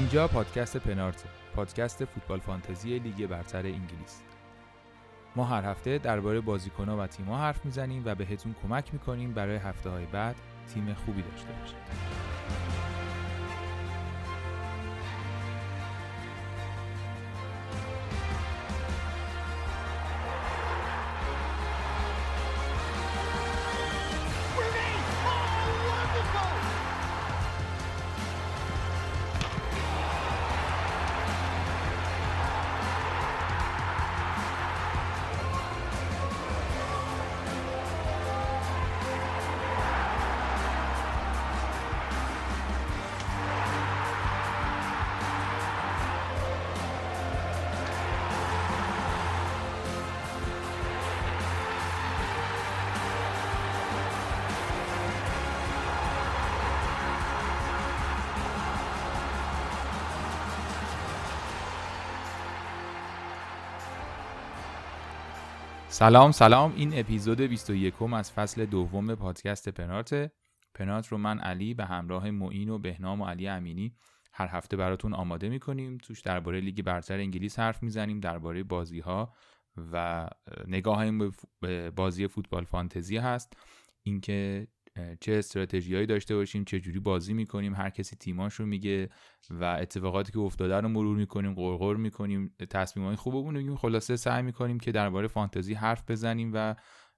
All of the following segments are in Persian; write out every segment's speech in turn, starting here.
اینجا پادکست پنارت پادکست فوتبال فانتزی لیگ برتر انگلیس. ما هر هفته درباره بازیکنها و تیم‌ها حرف می‌زنیم و بهتون کمک می‌کنیم برای هفته های بعد تیم خوبی داشته باشید. سلام سلام. این اپیزود 21 از فصل دوم پادکست پنارت. پنارت رو من علی به همراه معین و بهنام و علی امینی هر هفته براتون آماده می‌کنیم. توش درباره لیگ برتر انگلیس حرف می‌زنیم درباره بازی ها و نگاه به بازی فوتبال فانتزی هست. اینکه چه استراتژیهایی داشته باشیم چه جوری بازی می‌کنیم هر کسی تیماش رو میگه و اتفاقاتی که افتاده رو مرور می‌کنیم قرقر می‌کنیم تصمیمای خوبمون میگیم خلاصه سعی می‌کنیم که درباره فانتزی حرف بزنیم و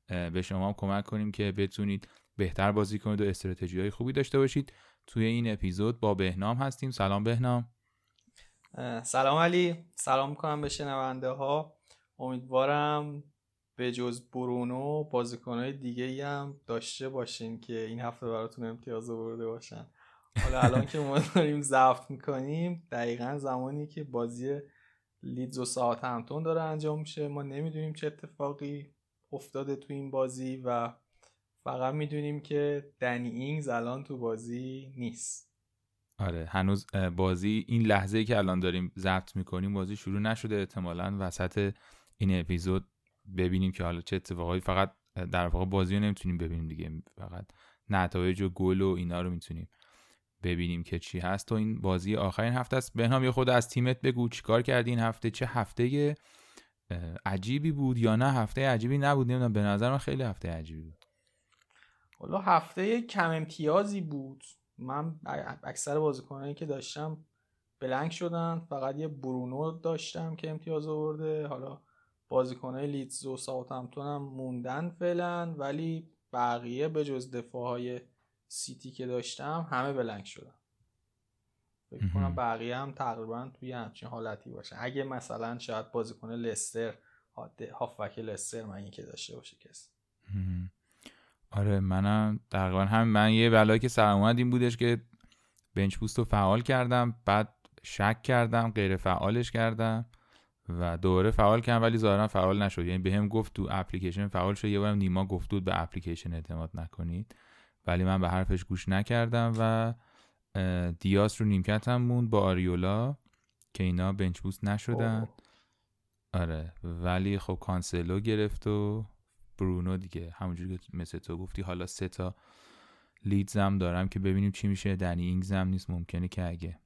به شما هم کمک کنیم که بتونید بهتر بازی کنید و استراتژی های خوبی داشته باشید. توی این اپیزود با بهنام هستیم. سلام بهنام. سلام علی. سلام می‌کنم به شنونده ها امیدوارم به جز برونو بازیکنهای دیگه ای هم داشته باشین که این هفته براتون امتیاز آورده باشن. حالا الان که ما داریم ضبط می‌کنیم دقیقا زمانی که بازی لیدز و ساعت همتون داره انجام میشه ما نمی‌دونیم چه اتفاقی افتاده تو این بازی و فقط می‌دونیم که دنی اینگز الان تو بازی نیست آره هنوز بازی این لحظه که الان داریم ضبط می‌کنیم بازی شروع نشده احتمالا وسط این اپیزود ببینیم که حالا چه اتفاقایی فقط در واقع بازی رو نمی‌تونیم ببینیم دیگه. فقط نتایج و گل و اینا رو می‌تونیم ببینیم که چی هست. تو این بازی آخرین هفته است. بهنام یه خود از تیمت بگو چیکار کردی این هفته؟ چه هفته عجیبی بود یا نه؟ هفته عجیبی نبود نمی‌دونم. به نظر من خیلی هفته عجیبی بود. حالا هفته کم امتیازی بود. من اکثر بازیکنایی که داشتم بلنک شدن. فقط یه برونو داشتم که امتیاز آورده. حالا بازیکنهای لیدز و ساوثهمپتون هم موندن فعلا ولی بقیه به جز دفاع های سیتی که داشتم همه بلنگ شدن. فکر کنم بقیه هم تقریبا توی همچین حالتی باشه. اگه مثلا شاید بازیکن لستر هافک لستر من که داشته باشه کسی. آره منم تقریبا هم من یه بلایی که سر اومد این بودش که بنچ پوست رو فعال کردم بعد شک کردم غیر فعالش کردم. و دوره فعال کردم ولی ظاهرا فعال نشد. یعنی بهم گفت تو اپلیکیشن فعال شد. یه بارم نیما گفت بود به اپلیکیشن اعتماد نکنید. ولی من به حرفش گوش نکردم و دیاس رو نیمکتم موند با آریولا که اینا bench boost نشدن. آره. ولی خب کانسلو گرفت و برونو دیگه همونجوری که مثل تو گفتی حالا سه تا لیدزم دارم که ببینیم چی میشه. دنی اینگزم نیست. ممکنه که اگه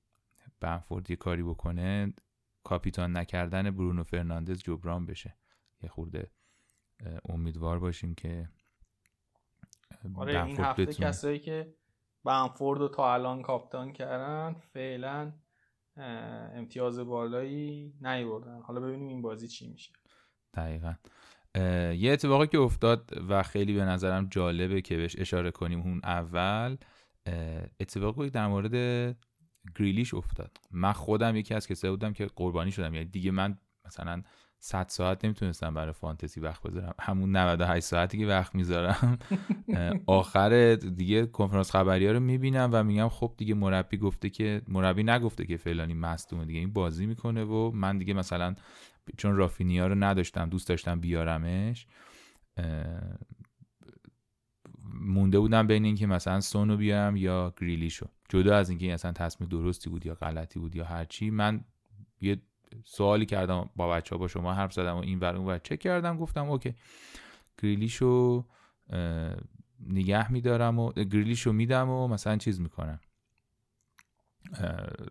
بنفورد یه کاری بکنه کاپیتان نکردن برونو فرناندز جبران بشه. یه خورده امیدوار باشیم که آره این هفته کسایی که بنفورد رو تا الان کاپیتان کردن فعلا امتیاز بالایی نیوردن حالا ببینیم این بازی چی میشه. دقیقا. یه اتفاقی که افتاد و خیلی به نظرم جالبه که بهش اشاره کنیم اون اول اتفاقی در مورد گریلیش افتاد. من خودم یکی از کسایی بودم که قربانی شدم. یعنی دیگه من مثلا 100 ساعت نمی‌تونستم برای فانتزی وقت بذارم. همون 98 ساعتی که وقت می‌ذارم. آخر دیگه کنفرانس خبری ها رو می‌بینم و میگم خب دیگه مربی گفته که مربی نگفته که فلانی مصدومه دیگه. این بازی می‌کنه و من دیگه مثلا چون رافینیا رو نداشتم دوست داشتم بیارمش مونده بودم بین اینکه مثلا سونو بیارم یا گریلیشو. جدا از اینکه اصلا تصمیم درستی بود یا غلطی بود یا هرچی من یه سوالی کردم با بچه ها با شما حرف زدم و این ور اون چک کردم گفتم اوکی گریلیشو نگه میدارم و گریلیشو میدم و مثلا چیز می‌کنم.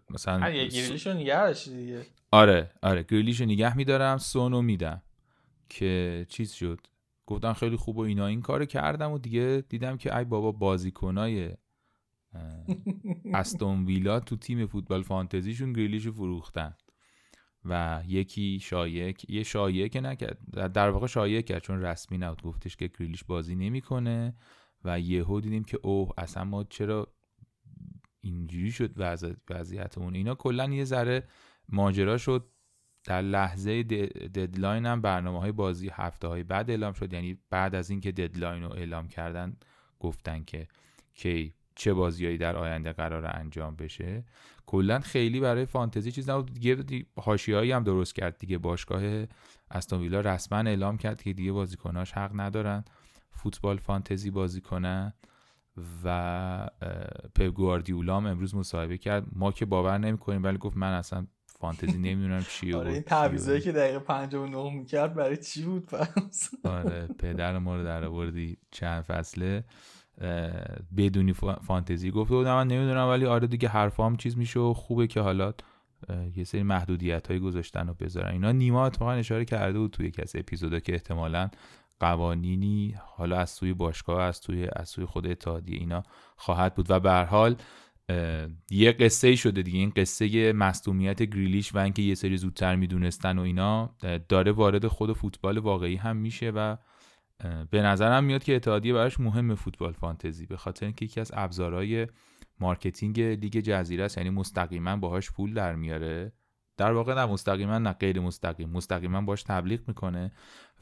مثلا گریلیشو نگه دیگه. آره آره. گریلیشو نگه میدارم سونو میدم که چیز شد. گفتم خیلی خوب و اینا. این کارو کردم و دیگه دیدم که ای بابا بازیکنای استون ویلا تو تیم فوتبال فانتزیشون گریلیشو فروختن. و یکی شایک یه شایعه که نکرد. در واقع شایعه کرد چون رسمی نبود. گفتش که گریلیش بازی نمی‌کنه و یهو دیدیم که اوه اصلا ما چرا اینجوری شد وضعیتمون؟ اینا کلا یه ذره ماجرا شد. در لحظه deadline هم برنامه های بازی هفته های بعد اعلام شد. یعنی بعد از اینکه deadline رو اعلام کردن گفتن که کی چه بازیایی در آینده قرار انجام بشه. کلا خیلی برای فانتزی چیز نبود. دیگه حاشیه‌ای هم درست کرد دیگه. باشگاه استون ویلا رسما اعلام کرد که دیگه بازیکناش حق ندارن فوتبال فانتزی بازی کنن و پپ گواردیولا هم امروز مصاحبه کرد. ما که باور نمی‌کنیم ولی گفت من اصلا فانتزی نمی‌دونم چیه آره این تعویضایی که دقیقه 59 می‌کرد برای چی بود؟ آره پدر ما رو در آوردی چند فصله. بدونی فانتزی گفته بودم. من نمی‌دونم ولی آره دیگه حرفام چیز میشه و خوبه که حالا یه سری محدودیت های گذاشتن و بذارن. اینا نیما اتفاقا اشاره کرده بود توی کسی اپیزودا که احتمالا قوانینی حالا از سوی باشگاه از توی از سوی خود اتحادیه اینا خواهد بود. و به حال یه قصه شده دیگه. این قصه مصدومیت گریلیش و اینکه یه سری زودتر می‌دونستن و اینا داره وارد خود فوتبال واقعی هم میشه و به نظرم میاد که اتحادیه براش مهم فوتبال فانتزی به خاطر اینکه یکی از ابزارهای marketing لیگ جزیره است یعنی مستقیما باهاش پول در میاره. در واقع نه مستقیما نه غیر مستقیم مستقیما باش تبلیغ می‌کنه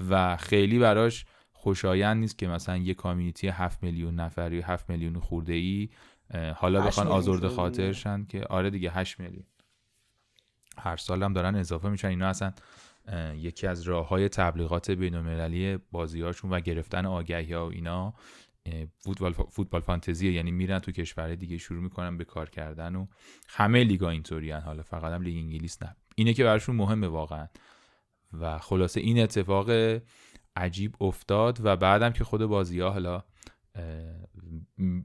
و خیلی براش خوشایند نیست که مثلا یه community 7 میلیون نفری 7 میلیون خورده ای حالا بخوان آزرده خاطرشن که آره دیگه 8 میلیون. هر سال هم دارن اضافه میشن اینا اصلا یکی از راه های تبلیغات بین المللی بازیهاشون و گرفتن آگهی ها و اینا فوتبال, فوتبال فانتزیه یعنی میرن تو کشور دیگه شروع می‌کنن به کار کردن و همه لیگا اینطوری حالا فقط هم لیگ انگلیس نه. اینه که براشون مهمه واقعا. و خلاصه این اتفاق عجیب افتاد و بعدم که خود بازی ها حالا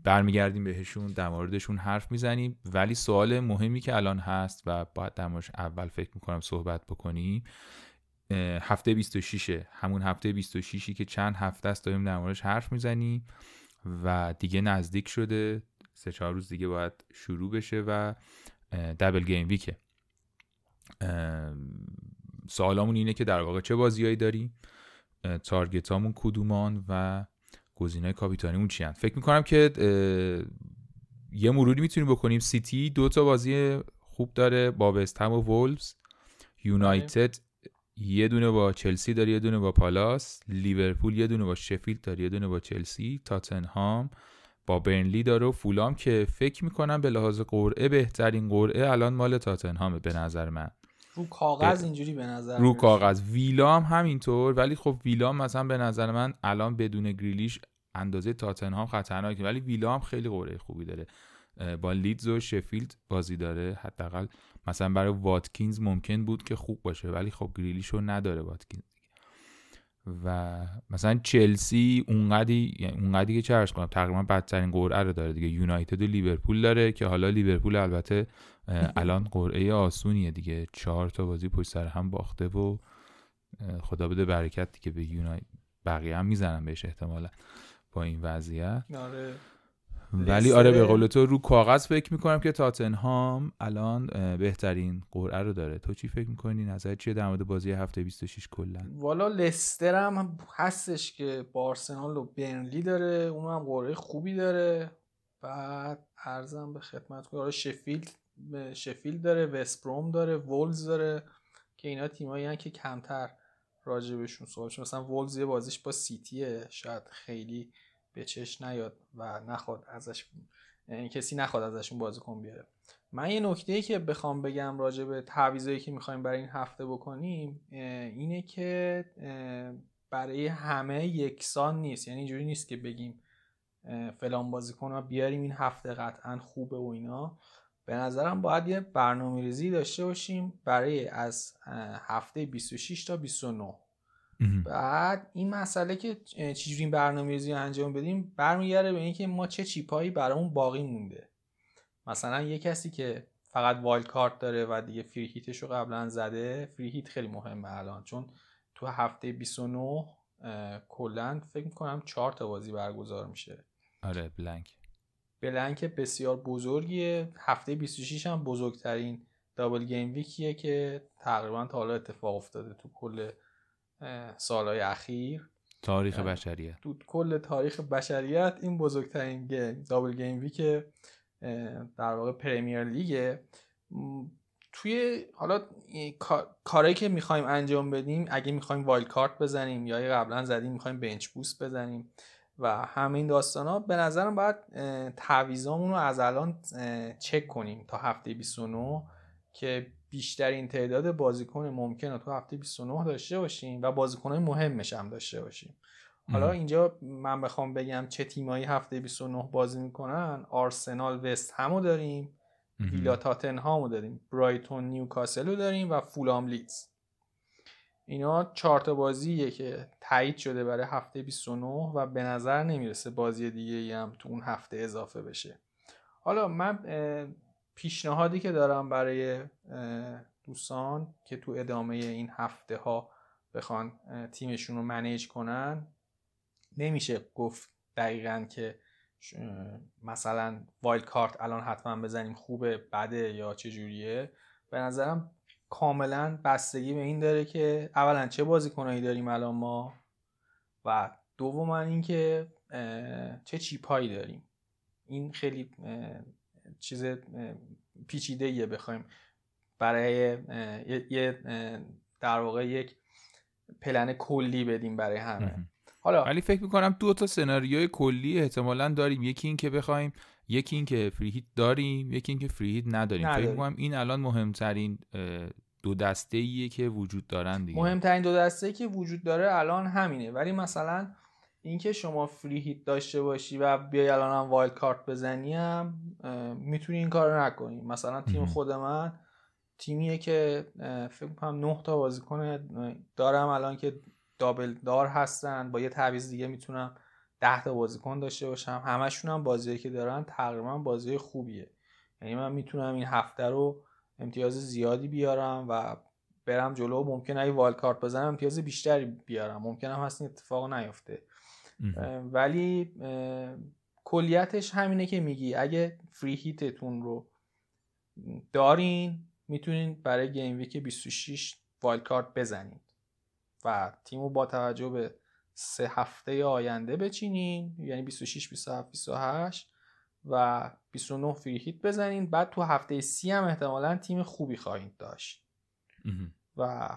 برمیگردیم بهشون در موردشون حرف می‌زنیم. ولی سوال مهمی که الان هست و باید در اول فکر می‌کنم صحبت بکنیم هفته 26 همون هفته 26 که چند هفته است داریم در موردش حرف می‌زنیم و دیگه نزدیک شده. سه چهار روز دیگه باید شروع بشه و دبل گیم ویکه سوالامون اینه که در واقع چه بازیایی داریم؟ تارگتامون کدومان و گزینه‌های کاپیتانیمون چی فکر می‌کنم که یه مروری می‌تونیم بکنیم. سیتی دو تا بازی خوب داره با وستهم و وولفز. یونایتد یه دونه با چلسی داره یه دونه با پالاس. لیورپول یه دونه با شفیلد داره یه دونه با چلسی. تاتنهام با برنلی داره و فولام که فکر می‌کنم به لحاظ قرعه بهترین قرعه الان مال تاتنهامه به نظر من. رو کاغذ اینجوری به نظر رو کاغذ. ویلام همینطور ولی خب ویلام مثلا به نظر من الان بدون گریلیش اندازه تاتنهام خطرناکه. ولی ویلام خیلی قرعه خوبی داره. با لیدز و شفیلد بازی داره. حداقل مثلا برای واتکینز ممکن بود که خوب باشه ولی خب گریلیشو نداره واتکینز و مثلا چلسی اونقدی یعنی اونقدی که چرش کنم تقریبا بدترین قرعه رو داره دیگه. یونایتد و لیورپول داره که حالا لیورپول البته الان قرعه آسونیه دیگه. چهار تا بازی پشت سر هم باخته و خدا بده برکت دیگه به یونایتد بقیه هم می‌زنن بهش احتمالا با این وضعیت. آره. ولی آره به قول تو رو کاغذ فکر می‌کنم که تاتنهام الان بهترین قرعه رو داره. تو چی فکر می‌کنی؟ نظر چیه در مورد بازی هفته 26 کلا؟ والا لستر هم هستش که با آرسنال و برنلی داره. اون هم قرعه خوبی داره. بعد ارزم به خدمت کنم آره شفیلد شفیلد داره وستبروم داره وولز داره که اینا تیمایی که کمتر راجبشون صحبت مثلا وولز یه بازیش با سیتیه شاید خیلی به چش نیاد و نخواد ازش یعنی کسی نخواد ازشون بازیکن بیاره. من یه نکته ای که بخوام بگم راجع به تعویضایی که می‌خوایم برای این هفته بکنیم اینه که برای همه یکسان نیست. یعنی اینجوری نیست که بگیم فلان بازیکن رو بیاریم این هفته قطعا خوبه و اینا. به نظرم باید یه برنامه ریزی داشته باشیم برای از هفته 26 تا 29 بعد این مسئله که چجوری این برنامه ریزی انجام بدیم برمیگرده به اینکه ما چه chip ایی برامون باقی مونده. مثلا یه کسی که فقط wild card داره و دیگه free hit ش رو قبلا زده free hit خیلی مهمه الان. چون تو هفته 29 کلا فکر می‌کنم چهار تا بازی برگزار میشه. آره blank. blank بسیار بزرگیه. هفته 26 هم بزرگترین double game week یه که تقریبا تا حالا اتفاق افتاده تو کل سالهای اخیر. تاریخ بشریت. تو کل تاریخ بشریت این بزرگترین game double game week در واقع پریمیر لیگه توی حالا کاری که می‌خوایم انجام بدیم اگه می‌خوایم wild card بزنیم یا قبلا زدیم می‌خوایم bench boost بزنیم و همین داستان ها به نظرم باید تعویزامون رو از الان چک کنیم تا هفته 29 که بیشترین تعداد بازیکن ممکن رو تو هفته 29 داشته باشیم و بازیکن مهمش هم داشته باشیم. حالا اینجا من بخوام بگم چه تیمایی هفته 29 بازی می‌کنن. آرسنال وست همو داریم. ویلا تاتنهامو داریم. برایتون نیوکاسل رو داریم و فولام لیدز. اینا چهار تا بازیه که تایید شده برای هفته 29 و به نظر نمی‌رسه بازی دیگه ای هم تو اون هفته اضافه بشه. حالا من پیشنهادی که دارم برای دوستان که تو ادامه این هفته ها بخوان تیمشون رو منیج کنن نمیشه گفت دقیقا که مثلا وایلد کارت الان حتما بزنیم خوبه بده یا چجوریه. به نظرم کاملا بستگی به این داره که اولا چه بازیکنایی داریم الان ما و دوما اینکه چه چیپایی داریم. این خیلی چیز پیچیده یه بخوایم. برای یه در واقع یک پلن کلی بدیم برای همه. حالا ولی فکر می‌کنم دو تا سناریوی کلی احتمالا داریم. یکی این که بخوایم یکی این که free hit داریم یکی این که free hit نداریم, نداریم. فکر می‌کنم این الان مهمترین دو دسته ایه که وجود دارن دیگه. مهمترین دو دسته که وجود داره الان همینه. ولی مثلا اینکه شما free hit داشته باشی و بیای الان هم wild card بزنی هم می‌تونی این کار نکنی. مثلا تیم خود من تیمیه که فکر کنم 9 تا بازیکن دارم الان که double دار هستن. با یه تعویض دیگه می‌تونم 10 تا بازیکن داشته باشم. همشون هم بازیایی که دارن تقریبا بازی خوبیه. یعنی من می‌تونم این هفته رو امتیاز زیادی بیارم و برم جلو. ممکنه اگه wild card بزنم امتیاز بیشتری بیارم. ممکنه هم هست این اتفاق نیفته. ولی کلیتش همینه که میگی. اگه free hit تون رو دارین می‌تونین برای game week 26 wild card بزنید. و تیمو با توجه به سه هفته آینده بچینین یعنی 26 27 28 و 29 free hit بزنین. بعد تو هفته سی هم احتمالا تیم خوبی خواهید داشت. و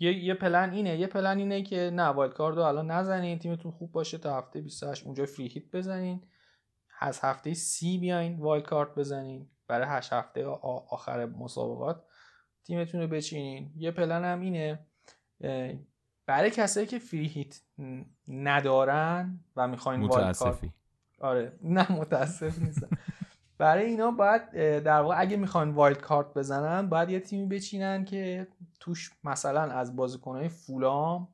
یه, یه پلن اینه. یه پلن اینه که نه wild card رو الان نزنین تیمتون خوب باشه تا هفته 28 اونجا free hit بزنین. از هفته سی بیاین wild card بزنین. برای هشت هفته آخر مسابقات تیمتون رو بچینین. یه پلن هم اینه برای کسایی که free hit ندارن و می‌خواین wild card آره نه متاسف نیستم. برای اینا باید در واقع اگه می‌خوان wild card بزنن باید یه تیمی بچینن که توش مثلا از بازیکنهای فولام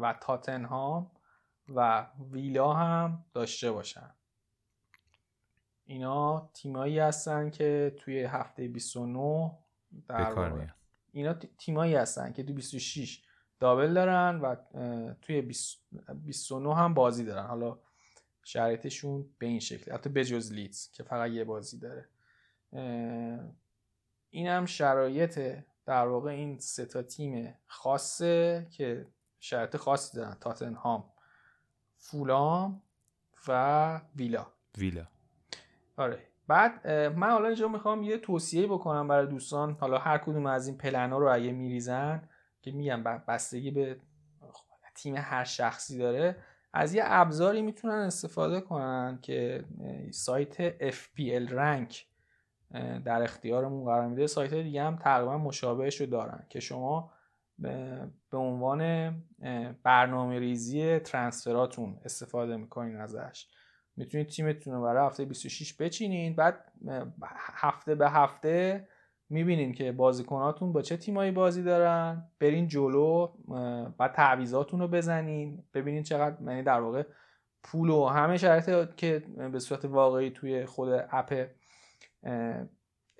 و تاتنهام و ویلا هم داشته باشن. اینا تیمایی هستن که توی هفته 29 در واقع اینا تیمایی هستن که توی 26 دابل دارن و توی 29 هم بازی دارن. حالا شرایطشون به این شکل. حتی بجز لیدز که فقط یه بازی داره. این هم شرایط در واقع این سه تا تیم خاصه که شرایط خاصی دارن. تاتنهام فولام و ویلا. ویلا. آره. بعد من حالا اینجا می‌خوام یه توصیه بکنم برای دوستان. حالا هر کدوم از این پلنا رو اگه میریزن که میگم بستگی به تیم هر شخصی داره از یه ابزاری می‌تونن استفاده کنن که سایت FPL رنک در اختیارمون قرار میده. سایت دیگه هم تقریبا مشابهش رو دارن که شما به عنوان برنامه ریزی ترانسفراتون استفاده می‌کنین ازش. می‌تونید تیمتون رو برای هفته 26 بچینین بعد هفته به هفته می‌بینین که بازیکناتون با چه تیمایی بازی دارن. برین جلو بعد تعویزاتون رو بزنین. ببینین چقدر یعنی در واقع پول و همه شرایط که به صورت واقعی توی خود اپ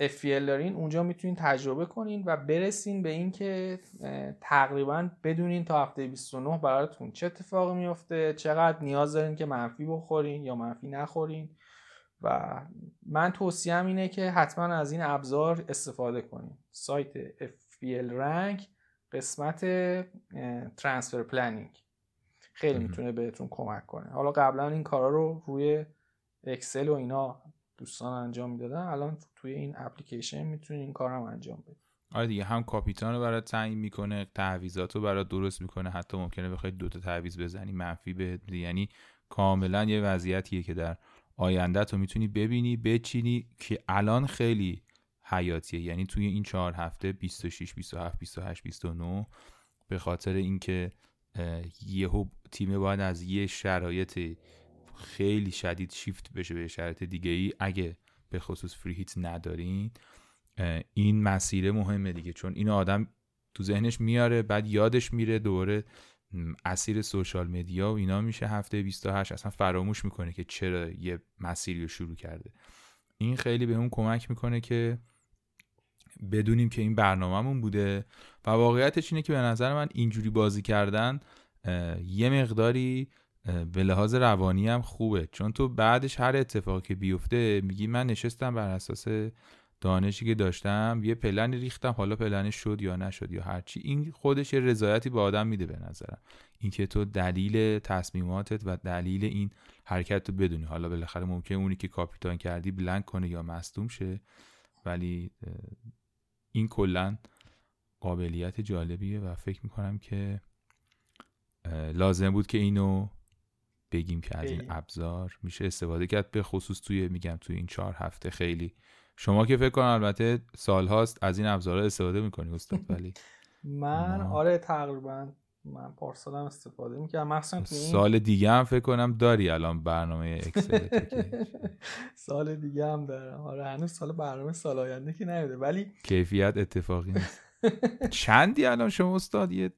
FPL دارین اونجا می‌تونین تجربه کنین و برسین به اینکه تقریبا بدونین تا هفته 29 براتون چه اتفاقی میفته چقدر نیاز دارین که منفی بخورین یا منفی نخورین. و من توصیم اینه که حتما از این ابزار استفاده کنین سایت FPL رنگ قسمت ترانسفر پلنینگ. خیلی می‌تونه بهتون کمک کنه. حالا قبلا این کارا رو روی اکسل و اینا دوستان انجام می‌دادن. الان توی این اپلیکیشن می‌تونی این کار هم انجام بدی آره دیگه هم کاپیتان رو برات تعیین می‌کنه تعویضات رو برات درست می‌کنه. حتی ممکنه بخوای دوتا تعویض بزنی منفی به یعنی کاملا یه وضعیتیه که در آینده تو می‌تونی ببینی بچینی که الان خیلی حیاتیه. یعنی توی این چهار هفته 26 27 28 29 به خاطر اینکه یهو تیم باید از یه شرایط خیلی شدید شیفت بشه به شرایط دیگه ای اگه به خصوص فری هیت ندارین این مسیره مهمه دیگه. چون این آدم تو ذهنش میاره بعد یادش میره دوباره اسیر سوشال مدیا و اینا میشه هفته 28 اصلا فراموش می‌کنه که چرا یه مسیری رو شروع کرده. این خیلی به اون کمک می‌کنه که بدونیم که این برنامهمون بوده و واقعیتش اینه که به نظر من اینجوری بازی کردن یه مقداری به لحاظ روانی هم خوبه. چون تو بعدش هر اتفاقی که بیفته میگی من نشستم بر اساس دانشی که داشتم یه پلنی ریختم حالا پلنش شد یا نشد یا هرچی. این خودش یه رضایتی به آدم میده به نظرم. اینکه تو دلیل تصمیماتت و دلیل این حرکت رو بدونی. حالا بالاخره ممکن اونی که کاپیتان کردی بلنک کنه یا مصدوم شه ولی این کلا قابلیت جالبیه و فکر می‌کنم که لازم بود که اینو بگیم که از این ابزار میشه استفاده کرد. به خصوص توی میگم توی این چهار هفته خیلی شما که فکر کنم البته سال هاست از این ابزار استفاده می‌کنی استاد ولی. من آره تقریبا من پارسال هم استفاده می‌کنم مخصوصا سال دیگه هم فکر کنم داری الان برنامه اکسل سال دیگه هم دارم. آره هنوز سال برنامه سال آینده که نیومده. ولی کیفیت اتفاقی نیست. چندی الان شما استاد یه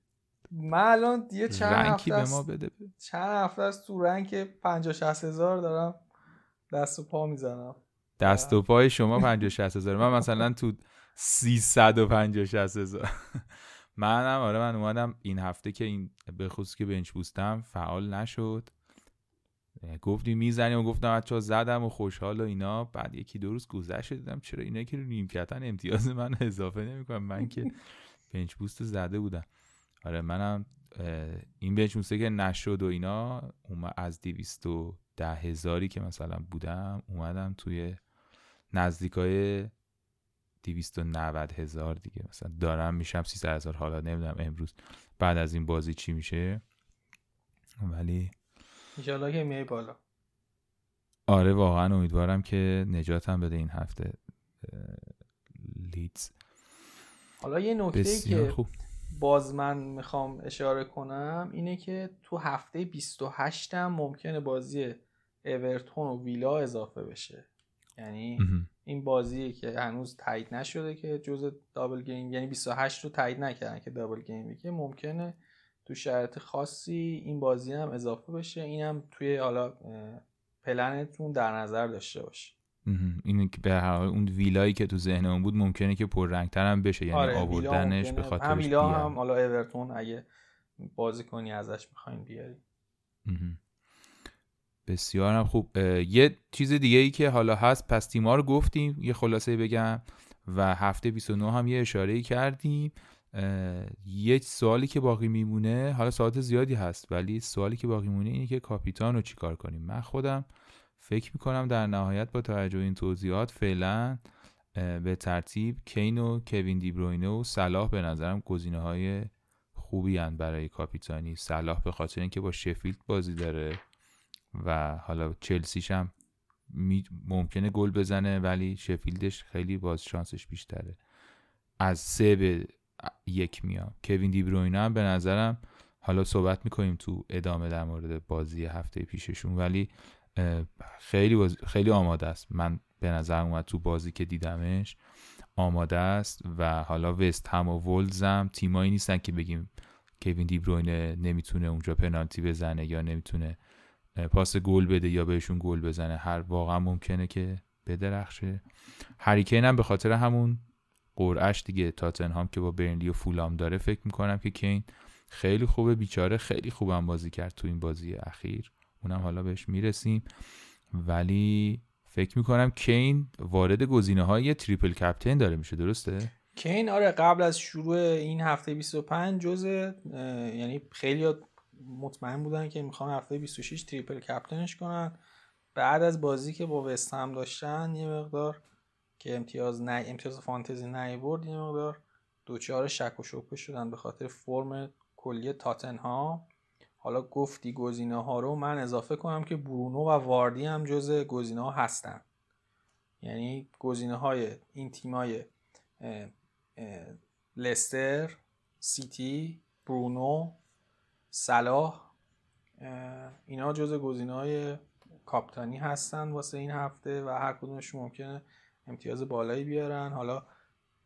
من الان یه چند هفته به ما بده؟ چند هفته است تو رنگ 50 60 هزار دارم دست و پا می‌زنم. دست و پای شما 50 60 هزار. من مثلا تو 350 60 هزار. منم آره من اومدم این هفته که این به خصوص که بنچ بوستم فعال نشد. گفتی می‌زنیم و گفتم بچه زدم و خوشحال و اینا. بعد یکی دو روز گذشت دیدم چرا اینا که رو نیمکتن امتیاز من اضافه نمی‌کنم من که بنچ بوست زده بودم. آره منم این بنچ بوسته که نشد و اینا از ده هزاری که مثلا بودم اومدم توی نزدیکای 290 هزار دیگه. مثلا دارم میشم 300 هزار. حالا نمی‌دونم امروز بعد از این بازی چی میشه. ولی ایشالا که میای بالا. آره واقعا امیدوارم که نجاتم بده این هفته. لیدز. حالا یه نکته که خوب. باز من می‌خوام اشاره کنم اینه که تو هفته 28 هم ممکنه بازی اورتون و ویلا اضافه بشه. یعنی این بازی که هنوز تایید نشده که جزء دابل گیم یعنی 28 رو تایید نکردن که دابل گیم که ممکنه تو شرایط خاصی این بازی هم اضافه بشه. اینم توی حالا پلنتون در نظر داشته باشه. این که به هر اون ویلایی که تو ذهنمون بود ممکنه که پررنگتر هم بشه. یعنی آره آوردنش به خاطر هم ویلا هم حالا اورتون اگه بازی کنی ازش می‌خواین بیاری. بسیار هم خوب یه چیز دیگه ای که حالا هست پس تیما رو گفتیم یه خلاصه بگم و هفته 29 هم یه اشاره کردیم. یه سوالی که باقی میمونه حالا ساعت زیادی هست ولی سوالی که باقی میمونه اینه که کاپیتان رو چیکار کنیم؟ من خودم فکر می‌کنم در نهایت با توجه این توضیحات فعلا به ترتیب کین و کوین دیبروینه و صلاح به نظرم گزینه های خوبی هن برای کاپیتانی. صلاح به خاطر اینکه با شفیلد بازی داره. و حالا چلسیش هم ممکنه گل بزنه ولی شفیلدش خیلی باز شانسش بیشتره. از سه به یک میام. کوین دیبروینه هم به نظرم حالا صحبت می‌کنیم تو ادامه در مورد بازی هفته پیششون ولی خیلی باز... خیلی آماده است. من به نظر اومد تو بازی که دیدمش آماده است و حالا وست هم و ولز هم تیمایی نیستن که بگیم کوین دیبروینه نمی‌تونه اونجا پنالتی بزنه یا نمی‌تونه پاس گل بده یا بهشون گل بزنه. هر واقعا ممکنه که بدرخشه. هریکین هم به خاطر همون قرعش دیگه تاتنهام که با برنلی و فولام داره فکر می‌کنم که کین خیلی خوبه. بیچاره خیلی خوبم بازی کرد تو این بازی اخیر. اونم حالا بهش می‌رسیم. ولی فکر می‌کنم کین وارد گزینه های تریپل کپتین داره میشه. درسته؟ کین آره قبل از شروع این هفته 25 جزء یعنی خیلی مطمئن بودن که می‌خوان هفته 26 تریپل کپتنش کنن. بعد از بازی که با وست هم داشتن یه مقدار که امتیاز نه امتیاز فانتزی نیورد یه مقدار دوچار شک و شبهه شدن به خاطر فرم کلی ها حالا گفتی گزینه ها رو من اضافه کنم که برونو و واردی هم جز گزینه ها هستن. یعنی گزینه های این تیمای لستر سیتی برونو صلاح اینا جز گزینه های کاپتانی هستن واسه این هفته و هر کدومشون ممکنه امتیاز بالایی بیارن. حالا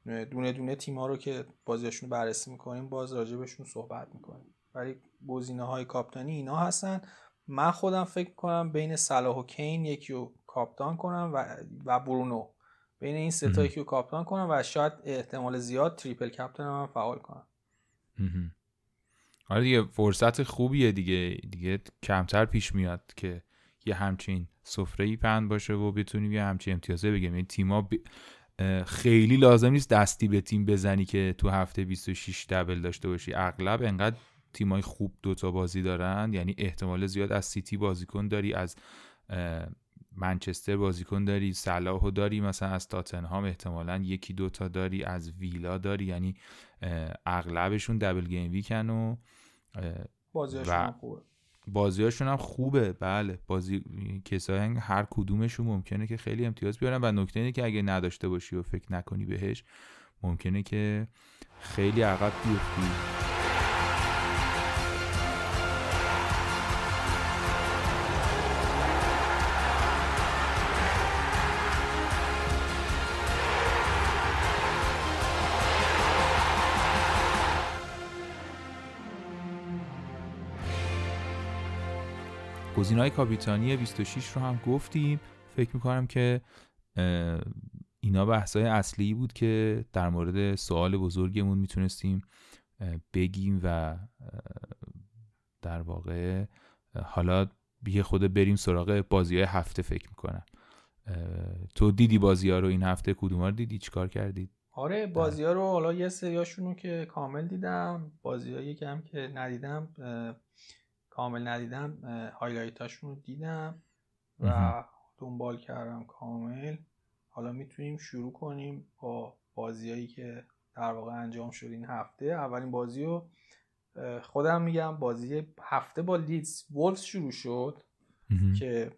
دونه دونه تیما رو که بازیاشون رو بررسی می‌کنیم باز راجبشون صحبت می‌کنیم. ولی گزینه های کاپتانی اینا هستن. من خودم فکر کنم بین صلاح و کین یکی رو کاپتان کنم و, و برونو. بین این سه تا یکی رو کاپتان کنم و شاید احتمال زیاد تریپل کاپتان هم فعال کنم. آره دیگه فرصت خوبیه دیگه. دیگه کمتر پیش میاد که یه همچین سفره ای پند باشه و بتونیم یه همچین امتیازه بگیم یعنی تیما خیلی لازم نیست دستی به تیم بزنی که تو هفته 26 دبل داشته باشی. اغلب انقدر تیمای خوب دوتا بازی دارن. یعنی احتمال زیاد از سیتی بازیکن داری از منچستر بازیکن داری صلاحو داری مثلا از تاتنهام احتمالا یکی دوتا داری از ویلا داری. یعنی اغلبشون دبل گیم ویکن و بازیاشون خوبه. بازیاشون هم خوبه بله. بازی کسایی هر کدومشون ممکنه که خیلی امتیاز بیارن و نکته اینه که اگه نداشته باشی و فکر نکنی بهش ممکنه که خیلی عقب بیفتی. گزینه های کاپیتانی 26 رو هم گفتیم. فکر می‌کنم که اینا بحث های اصلی بود که در مورد سوال بزرگمون می‌تونستیم بگیم و در واقع حالا بیه خود بریم سراغ بازی های هفته فکر می‌کنم. تو دیدی بازی ها رو این هفته؟ کدوم رو دیدی؟ چیکار کردید؟ آره بازی ها رو حالا یه سریاشون رو که کامل دیدم. بازی هایی که هم که ندیدم کامل ندیدم هایلایتاشون رو دیدم و دنبال کردم کامل. حالا می‌تونیم شروع کنیم با بازیایی که در واقع انجام شد این هفته. اولین بازی رو خودم میگم بازی هفته با لیدز. وولفز شروع شد که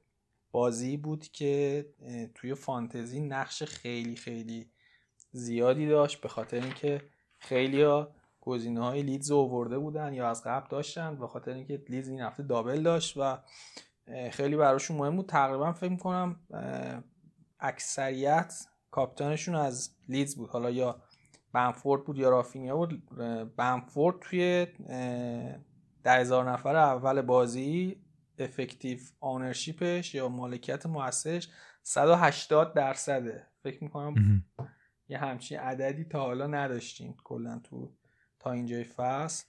بازی بود که توی فانتزی نقش خیلی خیلی زیادی داشت به خاطر اینکه خیلی گزینه های لیدز آورده بودن یا از قبل داشتن به خاطر اینکه لیدز این هفته double داشت و خیلی براشون مهم بود. تقریبا فکر می‌کنم اکثریت کاپیتانشون از لیدز بود. حالا یا بنفورد بود یا رافینیا بود. بنفورد توی ده هزار نفر اول بازی effective ownership ش یا مالکیت موثرش 180 درصده. فکر می‌کنم یه همچین عددی تا حالا نداشتیم کلا تو تا اینجای فصل.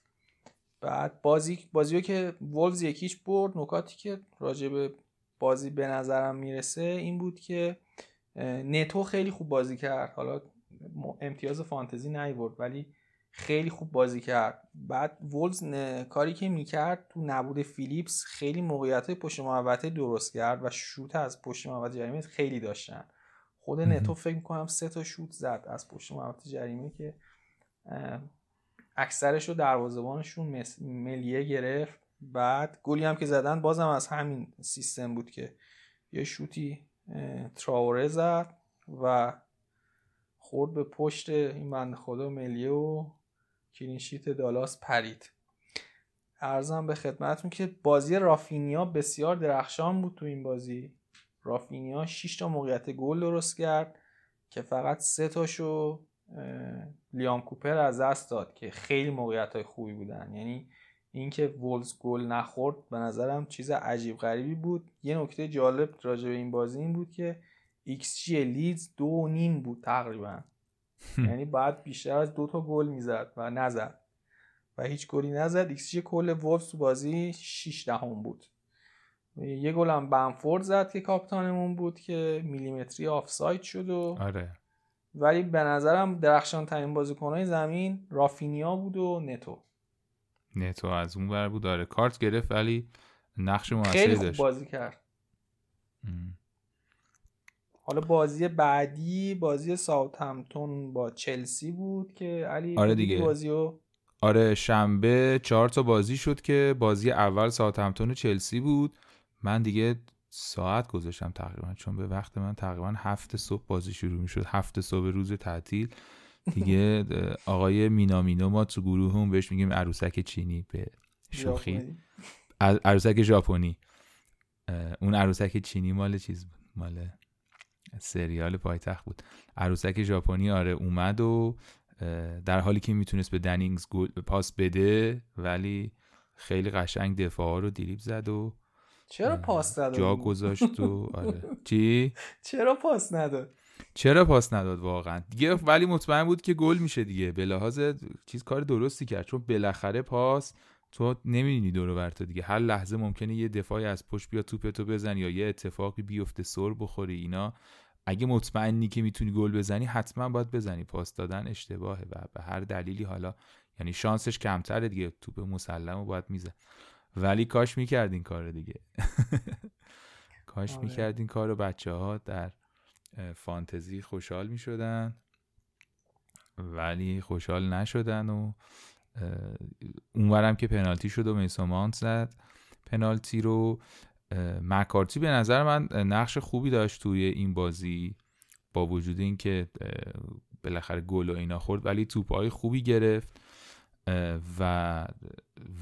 بعد بازی بازی که وولز یکیش برد نکاتی که راجع به بازی به نظرم می‌رسه این بود که نتو خیلی خوب بازی کرد. حالا امتیاز فانتزی نیورد ولی خیلی خوب بازی کرد. بعد وولز کاری که می‌کرد تو نبود فیلیپس خیلی موقعیت پشت محوطه درست کرد و شوت از پشت محوطه جریمه خیلی داشتن. خود نتو فکر می‌کنم سه تا شوت زد از پشت محوطه جریمه که اکثرش رو دروازه‌بانشون ملیه گرفت. بعد گلی هم که زدن بازم از همین سیستم بود که یه شوتی تراوره زد و خورد به پشت این بند خدا ملیه و کلینشیت دالاس پرید. ارزم به خدمتتون که بازی رافینیا بسیار درخشان بود تو این بازی. رافینیا 6 تا موقعیت گل درست کرد که فقط سه تاشو لیام کوپر از دست داد که خیلی موقعیت های خوبی بودن. یعنی اینکه وولز گل نخورد به نظرم چیز عجیب غریبی بود. یه نکته جالب راجع به این بازی این بود که ایکس جی لیدز دو نیم بود تقریبا. یعنی باید بیشتر از دو تا گل می‌زد و نزد. و هیچ گلی نزد. ایکس جی کل وولفز تو بازی 6 دهم بود. یه گل هم بنفورد زد که کاپتانمون بود که میلیمتری آفساید شد و آره. ولی به نظرم درخشان ترین بازیکنهای زمین رافینیا بود و نتو. نتو از اون ور بود. داره کارت گرفت ولی نقش موثری خیلی خوب داشت. بازی کرد. ام. حالا بازی بعدی بازی ساوثهمپتون با چلسی بود که علی آره دیگه. بازی رو آره شنبه چهار تا بازی شد که بازی اول ساوثهمپتون و چلسی بود. من دیگه ساعت گذاشتم تقریبا چون به وقت من تقریبا هفت صبح بازی شروع می شد هفت صبح روز تعطیل. دیگه آقای مینامینو ما تو گروهمون بهش میگیم عروسک چینی به شوخی. عروسک ژاپنی. اون عروسک چینی مال چیز بود؟ مال سریال پایتخت بود. عروسک ژاپنی آره اومد و در حالی که می‌تونست به دنینگز گل پاس بده ولی خیلی قشنگ دفاع رو دیریب زد و چرا پاس نداد جا؟ گذاشت و آره. چی؟ چرا پاس نداد؟ چرا پاس نداد واقعا؟ دیگه ولی مطمئن بود که گل میشه دیگه. به لحاظ چیز کار درستی کرد. چون بالاخره پاس تو نمی‌دونی دور و بر تو دیگه. هر لحظه ممکنه یه دفاعی از پشت بیا توپ تو بزن یا یه اتفاقی بیفته سر بخوری اینا. اگه مطمئنی که می‌تونی گل بزنی حتما باید بزنی. پاس دادن اشتباهه و به هر دلیلی حالا. یعنی شانسش کمتره دیگه. توپ مسلم رو باید میزن ولی کاش می‌کرد این کار دیگه. کاش آره. می‌کرد این کار رو بچه ها در فانتزی خوشحال می‌شدن. ولی خوشحال نشدن و اونورم که پنالتی شد و میسومانت زد. پنالتی رو مکارتی به نظر من نقش خوبی داشت توی این بازی با وجود اینکه بالاخره گل و اینا خورد ولی توپهای خوبی گرفت. و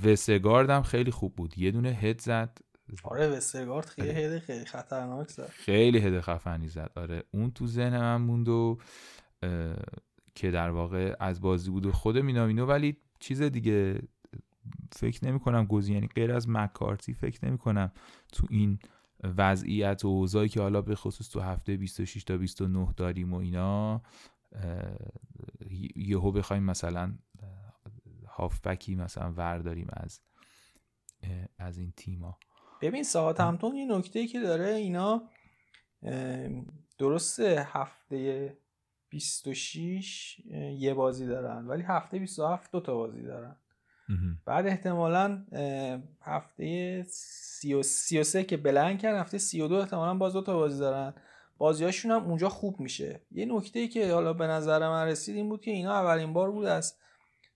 وسگارد هم خیلی خوب بود. یه دونه هد زد. آره وسترگارد خیلی آره. هد خیلی خطرناک زد. خیلی هد خفنی زد. آره اون تو ذهن من موند و که در واقع از بازی بود و خود مینامینو ولی چیز دیگه فکر نمی کنم یعنی غیر از مکارتی فکر نمی کنم تو این وضعیت و اوضاعی که حالا به خصوص تو هفته 26 تا 29 داریم و اینا یهو بخوایم مثلا هافبکی مثلا ور داریم از از این تیما. ببین ساعت همتون یه نکته که داره اینا درسته هفته 26 اه، یه بازی دارن ولی هفته 27 دو تا بازی دارن. بعد احتمالا هفته 33 که بلنگ کردن هفته 32 احتمالا باز دو تا بازی دارن. بازیاشون هم اونجا خوب میشه. یه نکته ای که حالا به نظر من رسید این بود که اینا اولین بار بود از